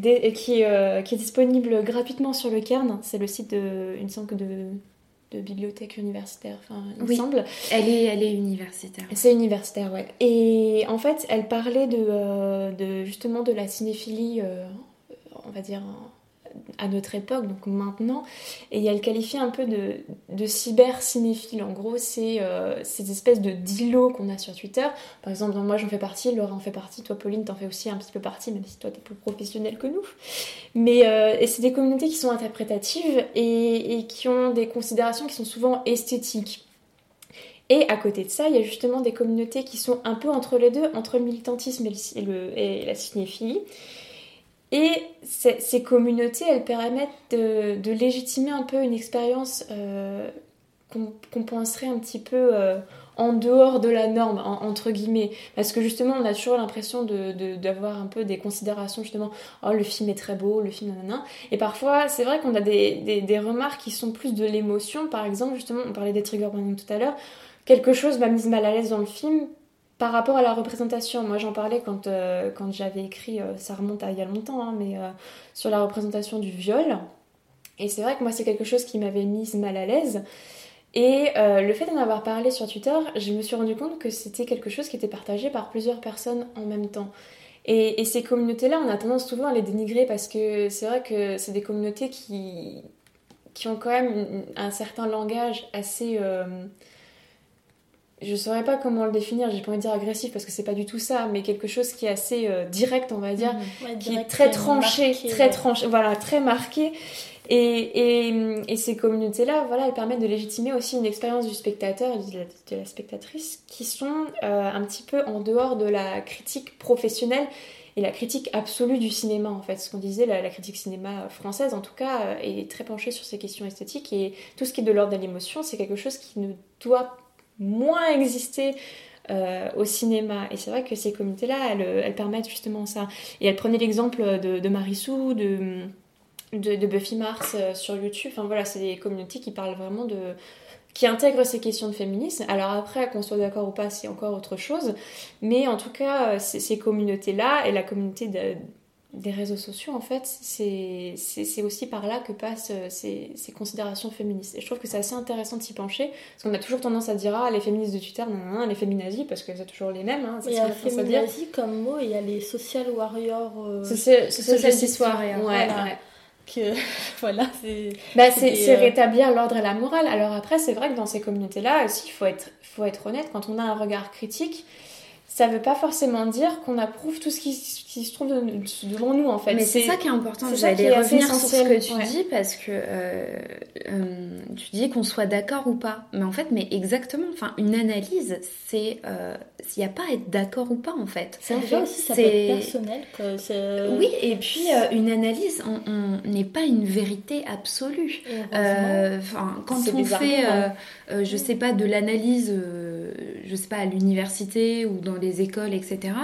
qui, euh, qui, est disponible gratuitement sur le Cairn. C'est le site de, une semble de, de bibliothèque universitaire, enfin, il me semble.
Elle est, elle est universitaire.
C'est universitaire, ouais. Et en fait, elle parlait de, euh, de justement de la cinéphilie, euh, on va dire, à notre époque, donc maintenant, et elle qualifie un peu de, de cyber-cinéphile. En gros, c'est euh, ces espèces de dilos qu'on a sur Twitter. Par exemple, moi j'en fais partie, Laura en fait partie, toi Pauline t'en fais aussi un petit peu partie, même si toi t'es plus professionnelle que nous. Mais euh, c'est des communautés qui sont interprétatives et, qui ont des considérations qui sont souvent esthétiques. Et à côté de ça, il y a justement des communautés qui sont un peu entre les deux, entre le militantisme et la cinéphilie, et ces communautés, elles permettent de, légitimer un peu une expérience euh, qu'on penserait un petit peu euh, en dehors de la norme, entre guillemets. Parce que justement, on a toujours l'impression d'avoir un peu des considérations, justement, oh, le film est très beau, le film, nanana. Et parfois, c'est vrai qu'on a des, des, remarques qui sont plus de l'émotion. Par exemple, justement, on parlait des trigger warnings tout à l'heure. Quelque chose m'a mise mal à l'aise dans le film par rapport à la représentation, moi j'en parlais quand, euh, j'avais écrit, euh, ça remonte à il y a longtemps, hein, mais euh, sur la représentation du viol. Et c'est vrai que moi c'est quelque chose qui m'avait mise mal à l'aise. Et le fait d'en avoir parlé sur Twitter, je me suis rendu compte que c'était quelque chose qui était partagé par plusieurs personnes en même temps. Et, et ces communautés-là, on a tendance souvent à les dénigrer parce que c'est vrai que c'est des communautés qui, qui ont quand même un certain langage assez je saurais pas comment le définir, j'ai pas envie de dire agressif parce que c'est pas du tout ça, mais quelque chose qui est assez euh, direct, on va dire,
mhm.
qui est très tranché, très tranché, voilà, très marqué. Et, et, et ces communautés-là, voilà, elles permettent de légitimer aussi une expérience du spectateur et de la, spectatrice qui sont euh, un petit peu en dehors de la critique professionnelle et la critique absolue du cinéma en fait. Ce qu'on disait, la, la, critique cinéma française en tout cas euh, est très penchée sur ces questions esthétiques et tout ce qui est de l'ordre de l'émotion, c'est quelque chose qui ne doit moins exister au cinéma. Et c'est vrai que ces communautés-là, elles, permettent justement ça. Et elle prenait l'exemple de, de Marissou, de, de, Buffy Mars sur YouTube. Enfin voilà, c'est des communautés qui parlent vraiment de qui intègrent ces questions de féminisme. Alors après, qu'on soit d'accord ou pas, c'est encore autre chose. Mais en tout cas, ces communautés-là et la communauté de, des réseaux sociaux, en fait, c'est aussi par là que passent euh, ces, ces, considérations féministes. Et je trouve que c'est assez intéressant de s'y pencher, parce qu'on a toujours tendance à dire, ah, les féministes de Twitter, non, non, non les féminazis, parce que c'est toujours les mêmes. Hein,
il y a féminazie comme mot, il y a les social warriors. Euh,
social. Ouais, ouais.
Que, (laughs) voilà, c'est.
Bah, c'est euh, rétablir l'ordre et la morale. Alors après, c'est vrai que dans ces communautés-là aussi, il faut être, faut être honnête, quand on a un regard critique, ça veut pas forcément dire qu'on approuve tout ce qui, qui se trouve devant nous en fait.
Mais c'est ça qui est important. J'allais revenir sur ce que tu dis parce que euh, euh, tu dis qu'on soit d'accord ou pas. Mais en fait, mais exactement. Enfin, une analyse, c'est euh, s'il n'y a pas à être d'accord ou pas en fait.
C'est un aussi, ça peut être personnel.
oui, et puis une analyse, on n'est pas une vérité absolue. Enfin, quand on fait, je sais pas, de l'analyse, je sais pas, à l'université ou dans les écoles, etc.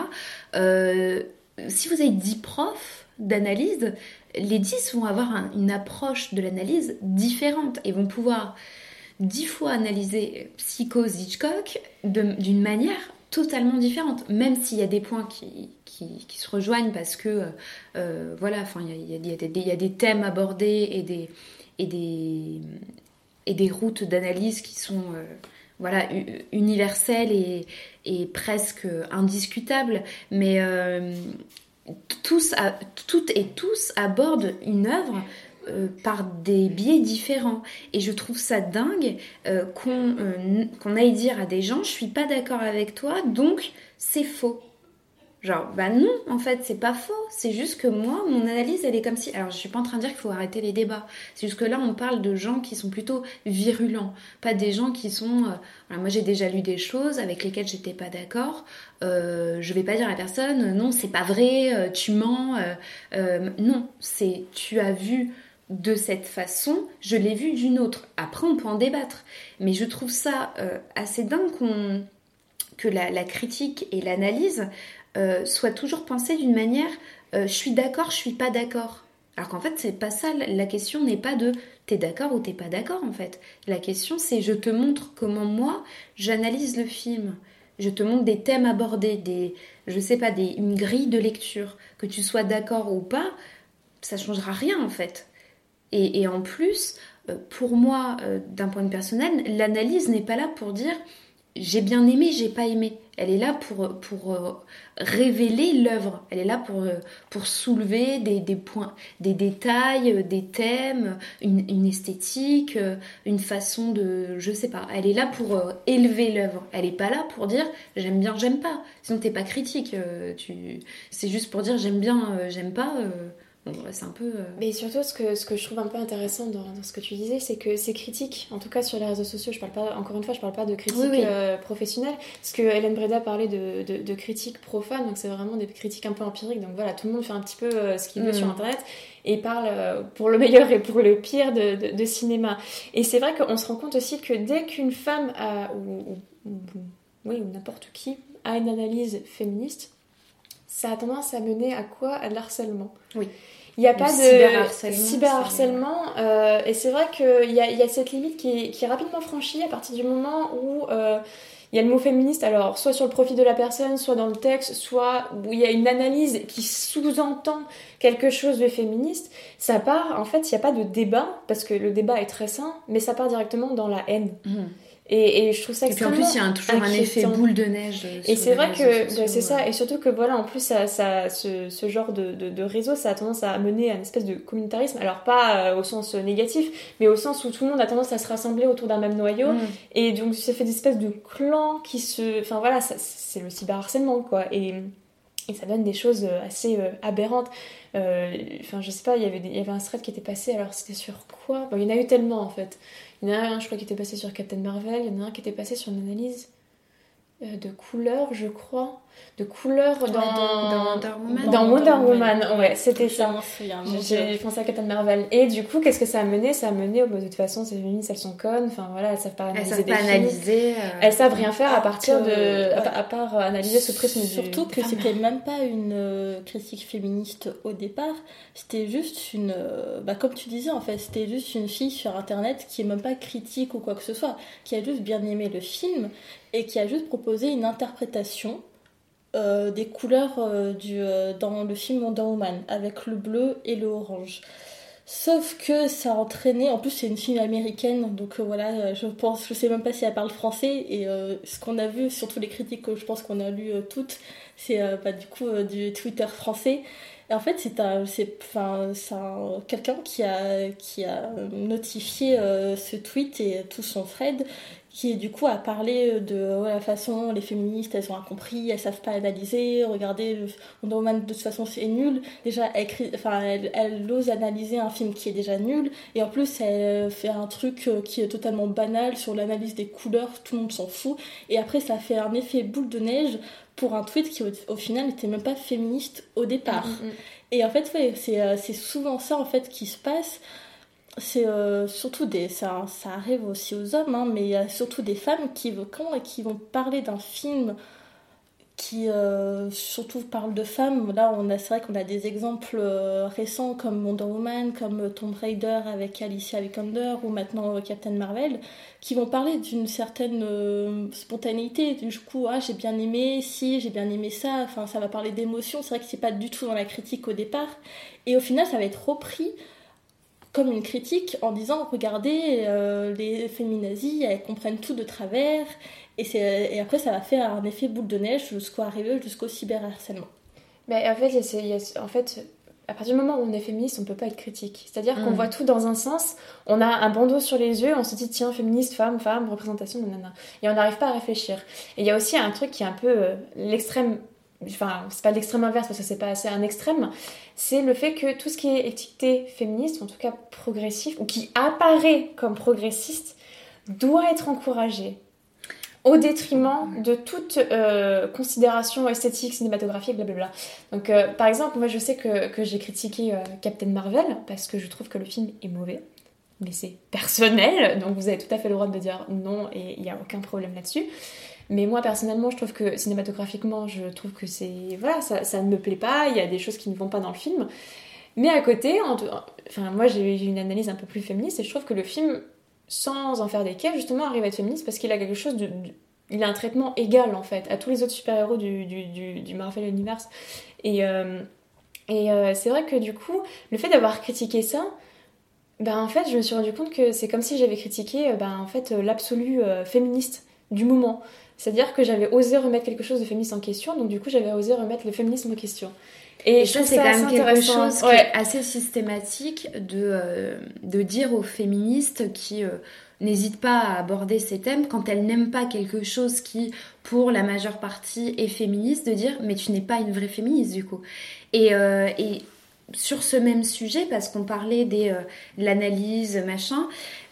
Euh, si vous avez 10 profs d'analyse, les 10 vont avoir une approche de l'analyse différente et vont pouvoir 10 fois analyser Psychose Hitchcock d'une manière totalement différente, même s'il y a des points qui, qui, se rejoignent parce que, voilà, il y, y, a des thèmes abordés et des, et des, et des routes d'analyse qui sont... Euh, voilà, universel et, presque indiscutable, mais euh, toutes et tous abordent une œuvre euh, par des biais différents. Et je trouve ça dingue euh, qu'on aille dire à des gens, je suis pas d'accord avec toi, donc c'est faux. Genre, bah non, en fait, c'est pas faux. C'est juste que moi, mon analyse, elle est comme si. Alors, je suis pas en train de dire qu'il faut arrêter les débats. C'est juste que là, on parle de gens qui sont plutôt virulents, pas des gens qui sont. Euh, moi, j'ai déjà lu des choses avec lesquelles j'étais pas d'accord. Euh, je vais pas dire à la personne, non, c'est pas vrai, euh, tu mens. Euh, non, c'est tu as vu de cette façon, je l'ai vu d'une autre. Après, on peut en débattre. Mais je trouve ça assez dingue qu'on que la, critique et l'analyse euh, soit toujours pensé d'une manière euh, je suis d'accord, je suis pas d'accord. Alors qu'en fait, c'est pas ça. La question n'est pas de t'es d'accord ou t'es pas d'accord en fait. La question c'est je te montre comment moi j'analyse le film. Je te montre des thèmes abordés, des, je sais pas, des, une grille de lecture. Que tu sois d'accord ou pas, ça changera rien en fait. Et, et en plus, euh, pour moi, d'un point de vue personnel, l'analyse n'est pas là pour dire j'ai bien aimé, j'ai pas aimé. Elle est là pour, pour euh, révéler l'œuvre. Elle est là pour, euh, pour soulever des, des, points, des détails, euh, des thèmes, une, une, esthétique, une façon de. Je sais pas. Elle est là pour élever l'œuvre. Elle est pas là pour dire j'aime bien, j'aime pas. Sinon, t'es pas critique. Tu... C'est juste pour dire j'aime bien, j'aime pas c'est un peu. Euh,
Mais surtout, ce que, ce que je trouve un peu intéressant dans, ce que tu disais, c'est que ces critiques, en tout cas sur les réseaux sociaux, je parle pas, encore une fois, je parle pas de critiques euh, professionnelles, parce que Hélène Breda parlait de, de, critiques profanes, donc c'est vraiment des critiques un peu empiriques, donc voilà, tout le monde fait un petit peu euh, ce qu'il veut mm. sur internet et parle pour le meilleur et pour le pire de, de cinéma. Et c'est vrai qu'on se rend compte aussi que dès qu'une femme a, ou, oui, ou n'importe qui a une analyse féministe, ça a tendance à mener à quoi? À l'harcèlement.
Oui.
Il n'y a pas de cyberharcèlement. Euh, et c'est vrai qu'il y a, y a, cette limite qui, qui, est rapidement franchie à partir du moment où euh, il y a le mot féministe, alors soit sur le profil de la personne, soit dans le texte, soit où il y a une analyse qui sous-entend quelque chose de féministe. Ça part, en fait, il n'y a pas de débat, parce que le débat est très sain, mais ça part directement dans la haine. Mmh. Et, je trouve ça extrêmement.
Et en plus, il y a toujours un effet boule de neige.
Et c'est vrai que c'est ça. Et surtout que voilà, en plus, ça, ça ce, ce, genre de, de, réseau, ça a tendance à mener à une espèce de communautarisme. Alors pas euh, au sens négatif, mais au sens où tout le monde a tendance à se rassembler autour d'un même noyau. Mm. Et donc, ça fait des espèces de clans qui se. Enfin voilà, c'est le cyberharcèlement quoi. Et, et ça donne des choses euh, assez euh, aberrantes. Enfin, je sais pas, il y avait il y avait un thread qui était passé. Alors c'était sur quoi? Bon, Il y en a eu tellement en fait. Il y en a un, je crois, qui était passé sur Captain Marvel, il y en a un qui était passé sur une analyse de couleurs, je crois de couleurs dans,
dans, Wonder Woman.
Dans Wonder Woman, ouais, c'était ça.
J'ai
pensé à Captain Marvel. Et du coup, qu'est-ce que ça a mené? Ça a mené, de toute façon, ces féministes, elles sont connes, enfin voilà, elles savent pas analyser. Elles savent pas analyser. Euh, elles savent rien faire à partir de. À, part analyser ce prisme
Surtout que c'était même pas une euh, critique féministe au départ, c'était juste une. Euh, bah, comme tu disais, en fait, c'était juste une fille sur internet qui est même pas critique ou quoi que ce soit, qui a juste bien aimé le film et qui a juste proposé une interprétation euh, des couleurs euh, du, euh, dans le film Wonder Woman, avec le bleu et le orange. Sauf que ça a entraîné, en plus c'est une fille américaine, donc voilà, je pense, je sais même pas si elle parle français, et ce qu'on a vu, surtout les critiques que je pense qu'on a lues toutes, c'est pas du coup du Twitter français. Et en fait, c'est quelqu'un qui a, qui a notifié ce tweet et tout son thread qui du coup a parlé de la façon les féministes elles ont incompris, elles savent pas analyser, regardez Wonder Woman de toute façon c'est nul. Déjà elle, enfin, elle, elle, ose analyser un film qui est déjà nul et en plus elle fait un truc euh, qui est totalement banal sur l'analyse des couleurs, tout le monde s'en fout et après ça fait un effet boule de neige pour un tweet qui au, final n'était même pas féministe au départ. Mm, mm, mm. Et en fait ouais, euh, c'est souvent ça en fait qui se passe c'est euh, surtout des ça, ça, arrive aussi aux hommes hein, mais il y a surtout des femmes qui vont qui vont parler d'un film qui euh, surtout parle de femmes. Là on a c'est vrai qu'on a des exemples euh, récents comme Wonder Woman comme Tomb Raider avec Alicia Vikander ou maintenant Captain Marvel qui vont parler d'une certaine spontanéité du coup ah j'ai bien aimé si j'ai bien aimé ça. Enfin ça va parler d'émotion c'est vrai que c'est pas du tout dans la critique au départ. Et au final ça va être repris comme une critique en disant regardez euh, les féminazis elles comprennent tout de travers et, et après ça va faire un effet boule de neige jusqu'au arriver jusqu'au cyberharcèlement.
Mais en fait, en fait à partir du moment où on est féministe, on peut pas être critique. C'est-à-dire qu'on mm. voit tout dans un sens, on a un bandeau sur les yeux, on se dit tiens, féministe, femme, femme, représentation, nanana. Et on n'arrive pas à réfléchir. Et il y a aussi un truc qui est un peu euh, l'extrême enfin c'est pas l'extrême inverse parce que c'est pas assez un extrême, c'est le fait que tout ce qui est étiqueté féministe, en tout cas progressif, ou qui apparaît comme progressiste, doit être encouragé au détriment de toute euh, considération esthétique, cinématographique, blablabla. Donc euh, par exemple, moi je sais que, que j'ai critiqué euh, Captain Marvel parce que je trouve que le film est mauvais. Mais c'est personnel, donc vous avez tout à fait le droit de dire non et il n'y a aucun problème là-dessus. Mais moi, personnellement, je trouve que cinématographiquement, je trouve que c'est. Voilà, ça, ça, ne me plaît pas, il y a des choses qui ne vont pas dans le film. Mais à côté, enfin, moi, j'ai une analyse un peu plus féministe et je trouve que le film, sans en faire des caisses, justement, arrive à être féministe parce qu'il a quelque chose de, Il a un traitement égal, en fait, à tous les autres super-héros du, du, du, Marvel Universe. Et, euh, et euh, c'est vrai que du coup, le fait d'avoir critiqué ça, ben en fait, je me suis rendu compte que c'est comme si j'avais critiqué ben, en fait, l'absolu euh, féministe du moment. C'est-à-dire que j'avais osé remettre quelque chose de féministe en question, donc du coup j'avais osé remettre le féminisme en question.
Et, ça, c'est quand même quelque chose qui est assez systématique de, euh, de dire aux féministes qui euh, n'hésitent pas à aborder ces thèmes quand elles n'aiment pas quelque chose qui, pour la majeure partie, est féministe, de dire mais tu n'es pas une vraie féministe du coup. Et, euh, et sur ce même sujet, parce qu'on parlait des, de l'analyse, machin,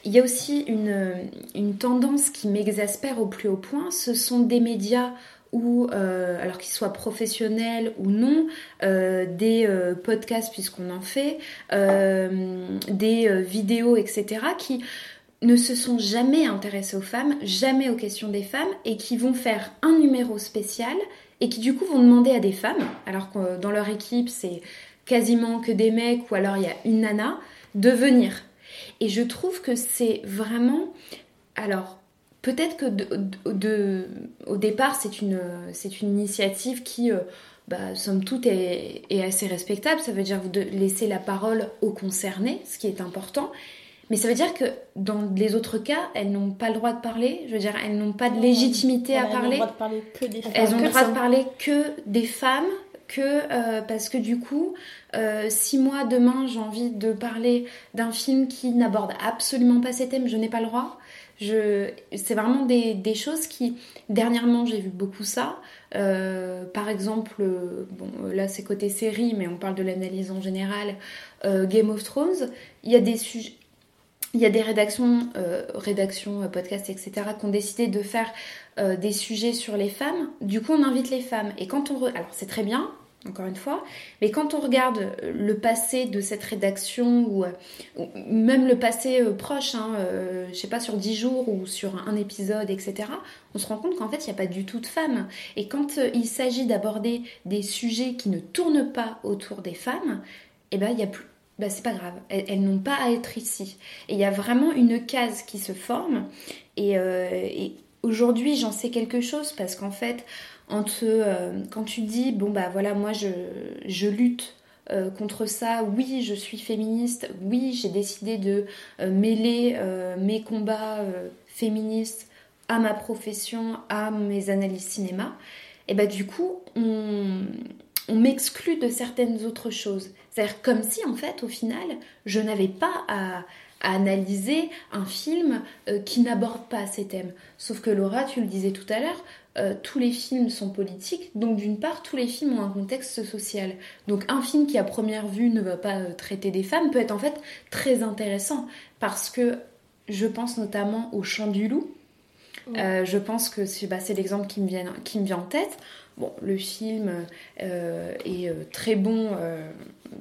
il y a aussi une, tendance qui m'exaspère au plus haut point, ce sont des médias ou euh, alors qu'ils soient professionnels ou non, euh, des euh, podcasts puisqu'on en fait, des vidéos, etc., qui ne se sont jamais intéressés aux femmes, jamais aux questions des femmes, et qui vont faire un numéro spécial, et qui du coup vont demander à des femmes, alors que dans leur équipe c'est quasiment que des mecs, ou alors il y a une nana, de venir et je trouve que c'est vraiment... Alors, peut-être que de, au départ, c'est une, une initiative qui, euh, bah, somme toute, est, assez respectable. Ça veut dire vous laisser la parole aux concernés, ce qui est important. Mais ça veut dire que dans les autres cas, elles n'ont pas le droit de parler. Je veux dire, elles n'ont pas de légitimité à parler. Elles ont le droit de parler que des femmes. Elles ont le droit de parler que des femmes que euh, parce que du coup, euh, si moi demain j'ai envie de parler d'un film qui n'aborde absolument pas ces thèmes, je n'ai pas le droit. Je, c'est vraiment des, des, choses qui, dernièrement, j'ai vu beaucoup ça. Euh, par exemple, bon, là c'est côté série, mais on parle de l'analyse en général. Game of Thrones, il y a des sujets il y a des rédactions, rédactions, podcasts, etc., qui ont décidé de faire des sujets sur les femmes. Du coup, on invite les femmes. Et quand on... Alors, c'est très bien, encore une fois. Mais quand on regarde le passé de cette rédaction, ou, euh, même le passé euh, proche, hein, euh, je sais pas, sur 10 jours ou sur un épisode, etc., on se rend compte qu'en fait, il n'y a pas du tout de femmes. Et quand il s'agit d'aborder des sujets qui ne tournent pas autour des femmes, eh ben, il y a plus... Ben, c'est pas grave, elles, n'ont pas à être ici. Et il y a vraiment une case qui se forme. Et, et aujourd'hui, j'en sais quelque chose parce qu'en fait, euh, quand tu dis bon bah voilà moi je, lutte euh, contre ça, oui je suis féministe, oui j'ai décidé de euh, mêler mes combats féministes à ma profession, à mes analyses cinéma, et bah du coup on, m'exclut de certaines autres choses. C'est-à-dire comme si en fait au final je n'avais pas à analyser un film qui n'aborde pas ces thèmes. Sauf que Laura, tu le disais tout à l'heure, euh, tous les films sont politiques, donc d'une part, tous les films ont un contexte social. Donc un film qui à première vue ne va pas euh, traiter des femmes peut être en fait très intéressant, parce que je pense notamment au Chant du Loup. Euh, je pense que c'est bah, l'exemple qui, me vient, qui me vient en tête. Bon, le film est très bon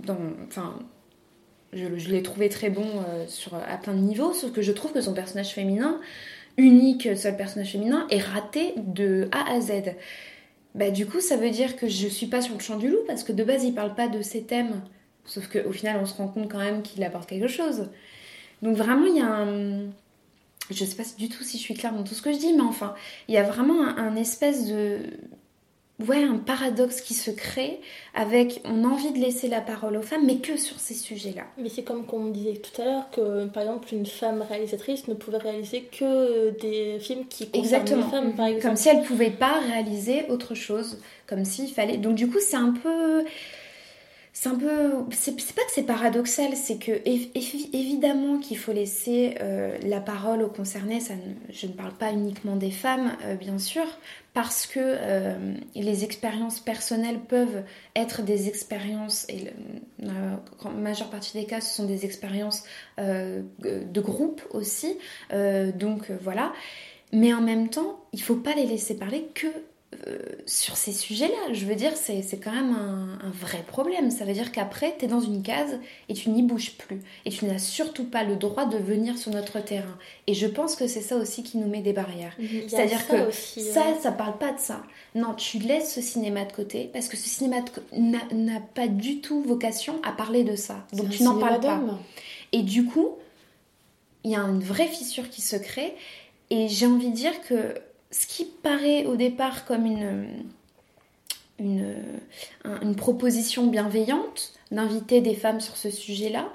dans... Enfin, je, l'ai trouvé très bon sur, à plein de niveaux, sauf que je trouve que son personnage féminin unique seul personnage féminin est raté de A à Z. Bah, du coup, ça veut dire que je suis pas sur le champ du loup parce que de base, il parle pas de ces thèmes. Sauf qu'au final, on se rend compte quand même qu'il apporte quelque chose. Donc, vraiment, il y a un. Je sais pas du tout si je suis claire dans tout ce que je dis, mais enfin, il y a vraiment un espèce de ouais, un paradoxe qui se crée avec on a envie de laisser la parole aux femmes, mais que sur ces sujets-là.
Mais c'est comme on disait tout à l'heure que par exemple une femme réalisatrice ne pouvait réaliser que des films qui concernent Exactement. les femmes, par exemple.
Comme si elle pouvait pas réaliser autre chose, comme s'il fallait. Donc du coup, c'est un peu c'est un peu. C'est pas que c'est paradoxal, c'est que évidemment qu'il faut laisser euh, la parole aux concernés. Je ne parle pas uniquement des femmes, euh, bien sûr, parce que euh, les expériences personnelles peuvent être des expériences, et la majeure partie des cas, ce sont des expériences de groupe aussi. donc voilà. Mais en même temps, il faut pas les laisser parler que euh, sur ces sujets-là. Je veux dire, c'est quand même un, vrai problème. Ça veut dire qu'après, tu es dans une case et tu n'y bouges plus. Et tu n'as surtout pas le droit de venir sur notre terrain. Et je pense que c'est ça aussi qui nous met des barrières. C'est-à-dire que ça, ça parle pas de ça. Non, tu laisses ce cinéma de côté parce que ce cinéma n'a pas du tout vocation à parler de ça. Donc tu n'en parles pas. Et du coup, il y a une vraie fissure qui se crée. Et j'ai envie de dire que ce qui paraît au départ comme une, une, proposition bienveillante d'inviter des femmes sur ce sujet-là,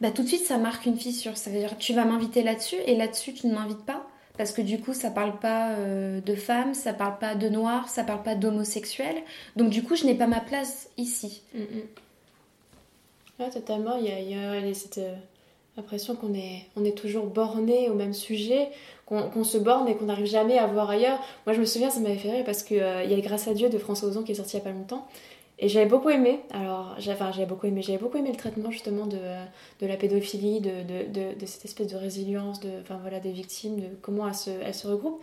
bah, tout de suite ça marque une fissure. Ça veut dire tu vas m'inviter là-dessus et là-dessus tu ne m'invites pas. Parce que du coup, ça parle pas euh, de femmes, ça parle pas de noirs, ça parle pas d'homosexuels. Donc du coup, je n'ai pas ma place ici.
Mm, mm. totalement. Il y a, il y a cette euh, impression qu'on est, on est toujours borné au même sujet qu'on se borne et qu'on n'arrive jamais à voir ailleurs. Moi, je me souviens, ça m'avait fait rire parce qu'il euh, y a Grâce à Dieu de François Ozon qui est sorti il y a pas longtemps. Et j'avais beaucoup aimé, alors j'avais beaucoup aimé, j'avais beaucoup aimé le traitement justement de, de la pédophilie, de, de, de, cette espèce de résilience, de, enfin voilà, des victimes, de comment elles se, elles se regroupent.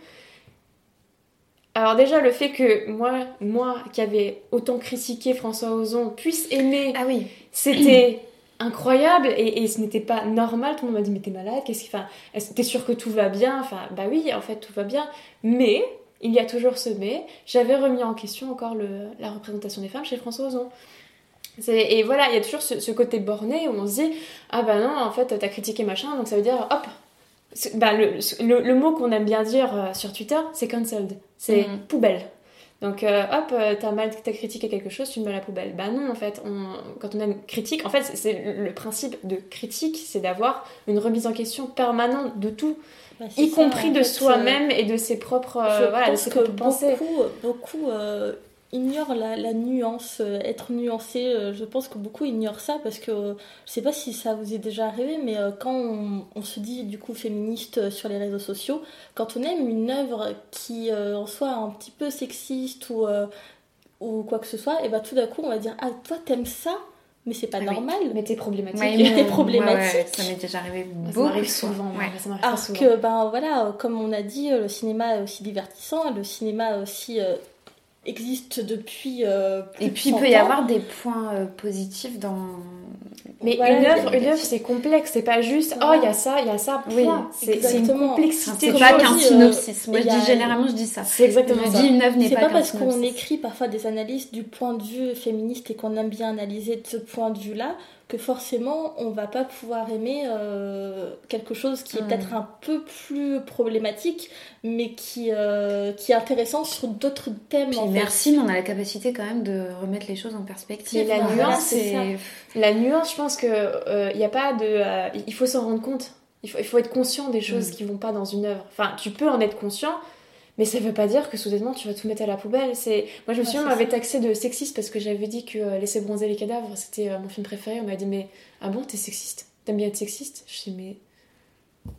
Alors déjà le fait que moi, moi qui avais autant critiqué François Ozon puisse aimer,
ah oui,
c'était incroyable et, ce n'était pas normal. Tout le monde m'a dit mais t'es malade, qu'est-ce enfin, t'es sûr que tout va bien? Enfin bah oui, en fait tout va bien. Mais il y a toujours ce mais. J'avais remis en question encore le, la représentation des femmes chez François Ozon. Et voilà, il y a toujours ce, côté borné où on se dit ah bah non en fait t'as critiqué machin donc ça veut dire hop. Bah, le, le, mot qu'on aime bien dire euh, sur Twitter, c'est cancelled. C'est mm. poubelle. Donc euh, hop, euh, t'as mal, t'as critiqué quelque chose, tu le mets à la poubelle. Bah non, en fait, quand on a une critique, en fait, c'est le principe de critique, c'est d'avoir une remise en question permanente de tout, bah, y compris de soi-même et de ses propres,
voilà, de ses propres pensées. Beaucoup, beaucoup ignore la, nuance, euh, être nuancé. Euh, je pense que beaucoup ignorent ça parce que euh, je sais pas si ça vous est déjà arrivé, mais quand on, se dit du coup féministe sur les réseaux sociaux, quand on aime une œuvre qui en soit un petit peu sexiste ou, ou quoi que ce soit, et bah tout d'un coup on va dire Ah, toi t'aimes ça mais c'est pas
Ah oui.
normal.
Mais t'es problématique.
Ouais,
Il était
mais-
problématique.
ouais, ouais, ça m'est déjà arrivé
Ça
beaucoup.
m'arrive souvent. Ça m'arrive
Alors
souvent.
que, ben voilà, comme on a dit, le cinéma est aussi divertissant, le cinéma aussi euh, existe depuis. euh, plus
Et puis il
100
peut y avoir des points euh, positifs dans.
Mais
Voilà,
une œuvre, une œuvre, c'est complexe. C'est pas juste, oh, il y a ça, il y a ça,
Oui,
point. c'est c'est une complexité
C'est pas qu'un
aussi, euh,
synopsis. Moi, je dis généralement, je dis ça.
C'est exactement
Je
ça.
dis une œuvre n'est
C'est
pas,
pas
qu'un
parce qu'on
synopsis.
écrit parfois des analyses du point de vue féministe et qu'on aime bien analyser de ce point de vue-là que forcément on va pas pouvoir aimer euh, quelque chose qui est peut-être un peu plus problématique mais qui, euh, qui est intéressant sur d'autres thèmes
Puis
en fait.
merci, mais on a la capacité quand même de remettre les choses en perspective.
La nuance,
voilà,
c'est.
La nuance, je pense que euh, il y a pas de, euh, il faut s'en rendre compte. Il faut, il faut être conscient des choses
Mm.
qui vont pas dans une œuvre. Enfin, tu peux en être conscient, mais ça veut pas dire que soudainement tu vas tout mettre à la poubelle. C'est, moi je me souviens, on m'avait taxé de sexiste parce que j'avais dit que euh, Laisser bronzer les cadavres, c'était euh, mon film préféré. On m'a dit mais ah bon, t'es sexiste? T'aimes bien être sexiste? Je dis mais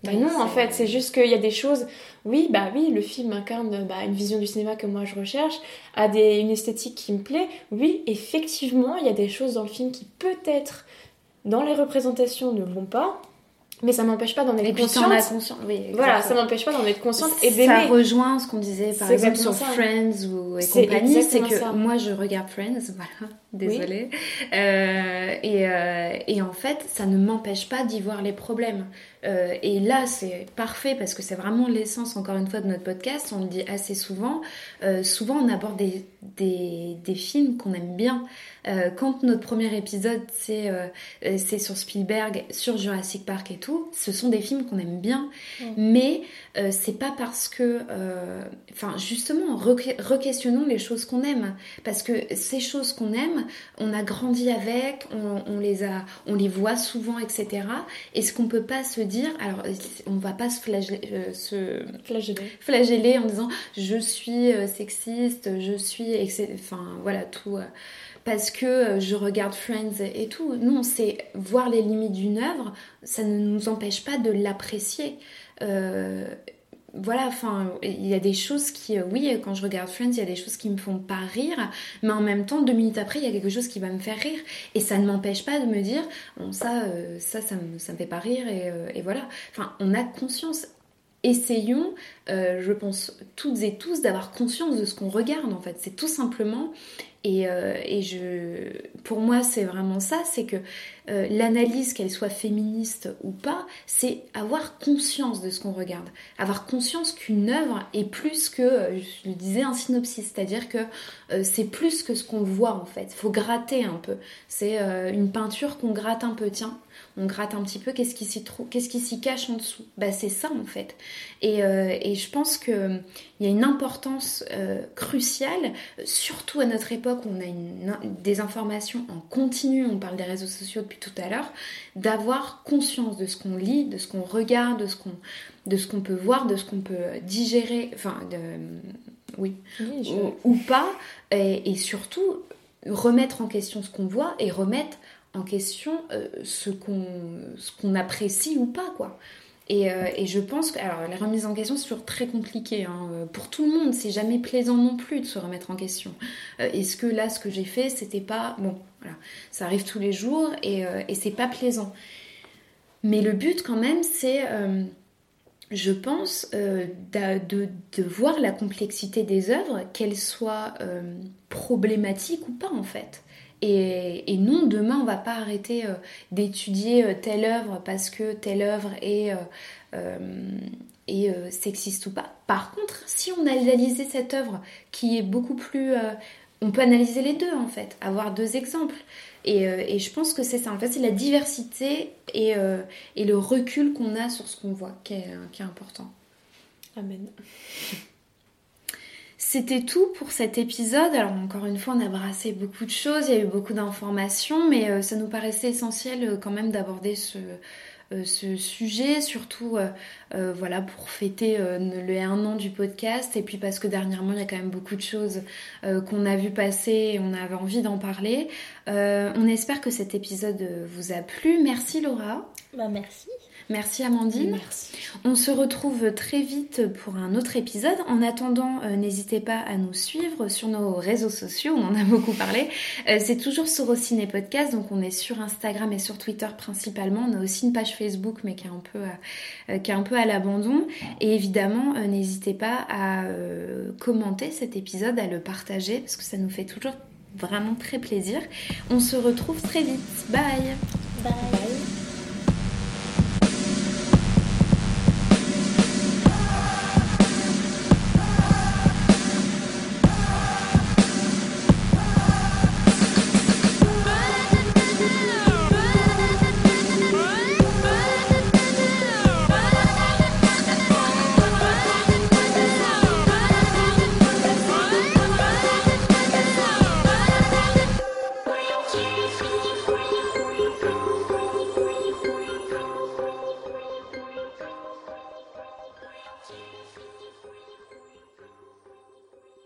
bah non, en fait, c'est juste qu'il y a des choses. Oui, bah oui, le film incarne bah, une vision du cinéma que moi je recherche, a des, une esthétique qui me plaît. Oui, effectivement, il y a des choses dans le film qui peut-être dans les représentations ne vont pas, mais ça m'empêche pas d'en être consciente.
Oui,
Voilà, ça m'empêche pas d'en être consciente et
Ça
d'aimer.
rejoint ce qu'on disait par exemple sur
ça.
Friends ou et
C'est
compagnie, c'est que
ça.
moi je regarde Friends, (laughs) voilà, désolée, Euh, et, euh, et en fait ça ne m'empêche pas d'y voir les problèmes. Euh, et là c'est parfait parce que c'est vraiment l'essence encore une fois de notre podcast, on le dit assez souvent, souvent on aborde des, des, des films qu'on aime bien. Quand notre premier épisode c'est c'est sur Spielberg, sur Jurassic Park et tout, ce sont des films qu'on aime bien, mais euh, c'est pas parce que, euh, enfin justement, re- re-questionnons les choses qu'on aime, parce que ces choses qu'on aime, on a grandi avec, on, on les a, on les voit souvent, etc. Est-ce qu'on peut pas se dire, alors on va pas se flageller, euh, se
Flageller.
flageller en disant je suis euh, sexiste, je suis, etc. enfin voilà tout. euh, parce que euh, je regarde Friends et tout. Non, c'est voir les limites d'une œuvre, ça ne nous empêche pas de l'apprécier. Euh, voilà, enfin, il y a des choses qui, euh, oui, quand je regarde Friends, il y a des choses qui me font pas rire, mais en même temps, deux minutes après, il y a quelque chose qui va me faire rire, et ça ne m'empêche pas de me dire, ça, euh, ça, ça me, ça me fait pas rire, et, et voilà. Enfin, on a conscience. Essayons, euh, je pense toutes et tous, d'avoir conscience de ce qu'on regarde, en fait. C'est tout simplement et, euh, pour moi, c'est vraiment ça, c'est que euh, l'analyse, qu'elle soit féministe ou pas, c'est avoir conscience de ce qu'on regarde. Avoir conscience qu'une œuvre est plus que, je le disais, un synopsis, c'est-à-dire que c'est plus que ce qu'on voit en fait. Il faut gratter un peu. C'est une peinture qu'on gratte un peu, tiens. On gratte un petit peu, qu'est-ce qui s'y trouve, qu'est-ce qui s'y cache en dessous? Bah c'est ça en fait. Et, euh, et je pense que il y a une importance euh, cruciale, surtout à notre époque où on a une- des informations en continu, on parle des réseaux sociaux depuis tout à l'heure, d'avoir conscience de ce qu'on lit, de ce qu'on regarde, de ce qu'on de ce qu'on peut voir, de ce qu'on peut digérer, enfin, de, oui,
Oui, je-
ou, ou pas, et, et surtout remettre en question ce qu'on voit et remettre en question euh, ce qu'on apprécie ou pas, quoi. Et, euh, et je pense que alors la remise en question c'est toujours très compliqué hein, euh, pour tout le monde c'est jamais plaisant non plus de se remettre en question. Est-ce que là ce que j'ai fait c'était pas bon voilà ça arrive tous les jours et, et c'est pas plaisant. Mais le but quand même c'est je pense de, de voir la complexité des œuvres qu'elles soient problématiques ou pas en fait et, non, demain, on va pas arrêter euh, d'étudier euh, telle œuvre parce que telle œuvre est, euh, est, sexiste ou pas. Par contre, si on analysait cette œuvre qui est beaucoup plus... on peut analyser les deux en fait, avoir deux exemples. Et, je pense que c'est ça. En fait, c'est la diversité et, le recul qu'on a sur ce qu'on voit qui est important.
Amen.
C'était tout pour cet épisode. Alors encore une fois, on a brassé beaucoup de choses, il y a eu beaucoup d'informations, mais euh, ça nous paraissait essentiel euh, quand même d'aborder ce, ce sujet, surtout voilà, pour fêter le un an du podcast, et puis parce que dernièrement, il y a quand même beaucoup de choses qu'on a vu passer et on avait envie d'en parler. on espère que cet épisode vous a plu. Merci Laura.
Bah merci.
Merci Amandine.
Merci.
On se retrouve très vite pour un autre épisode. En attendant, euh, n'hésitez pas à nous suivre sur nos réseaux sociaux, on en a (laughs) beaucoup parlé. Euh, c'est toujours Sorociné Podcast, donc on est sur Instagram et sur Twitter principalement. On a aussi une page Facebook, mais qui est un peu, euh, qui est un peu à l'abandon. Et évidemment, n'hésitez pas à commenter cet épisode, à le partager, parce que ça nous fait toujours vraiment très plaisir. On se retrouve très vite. Bye
Bye.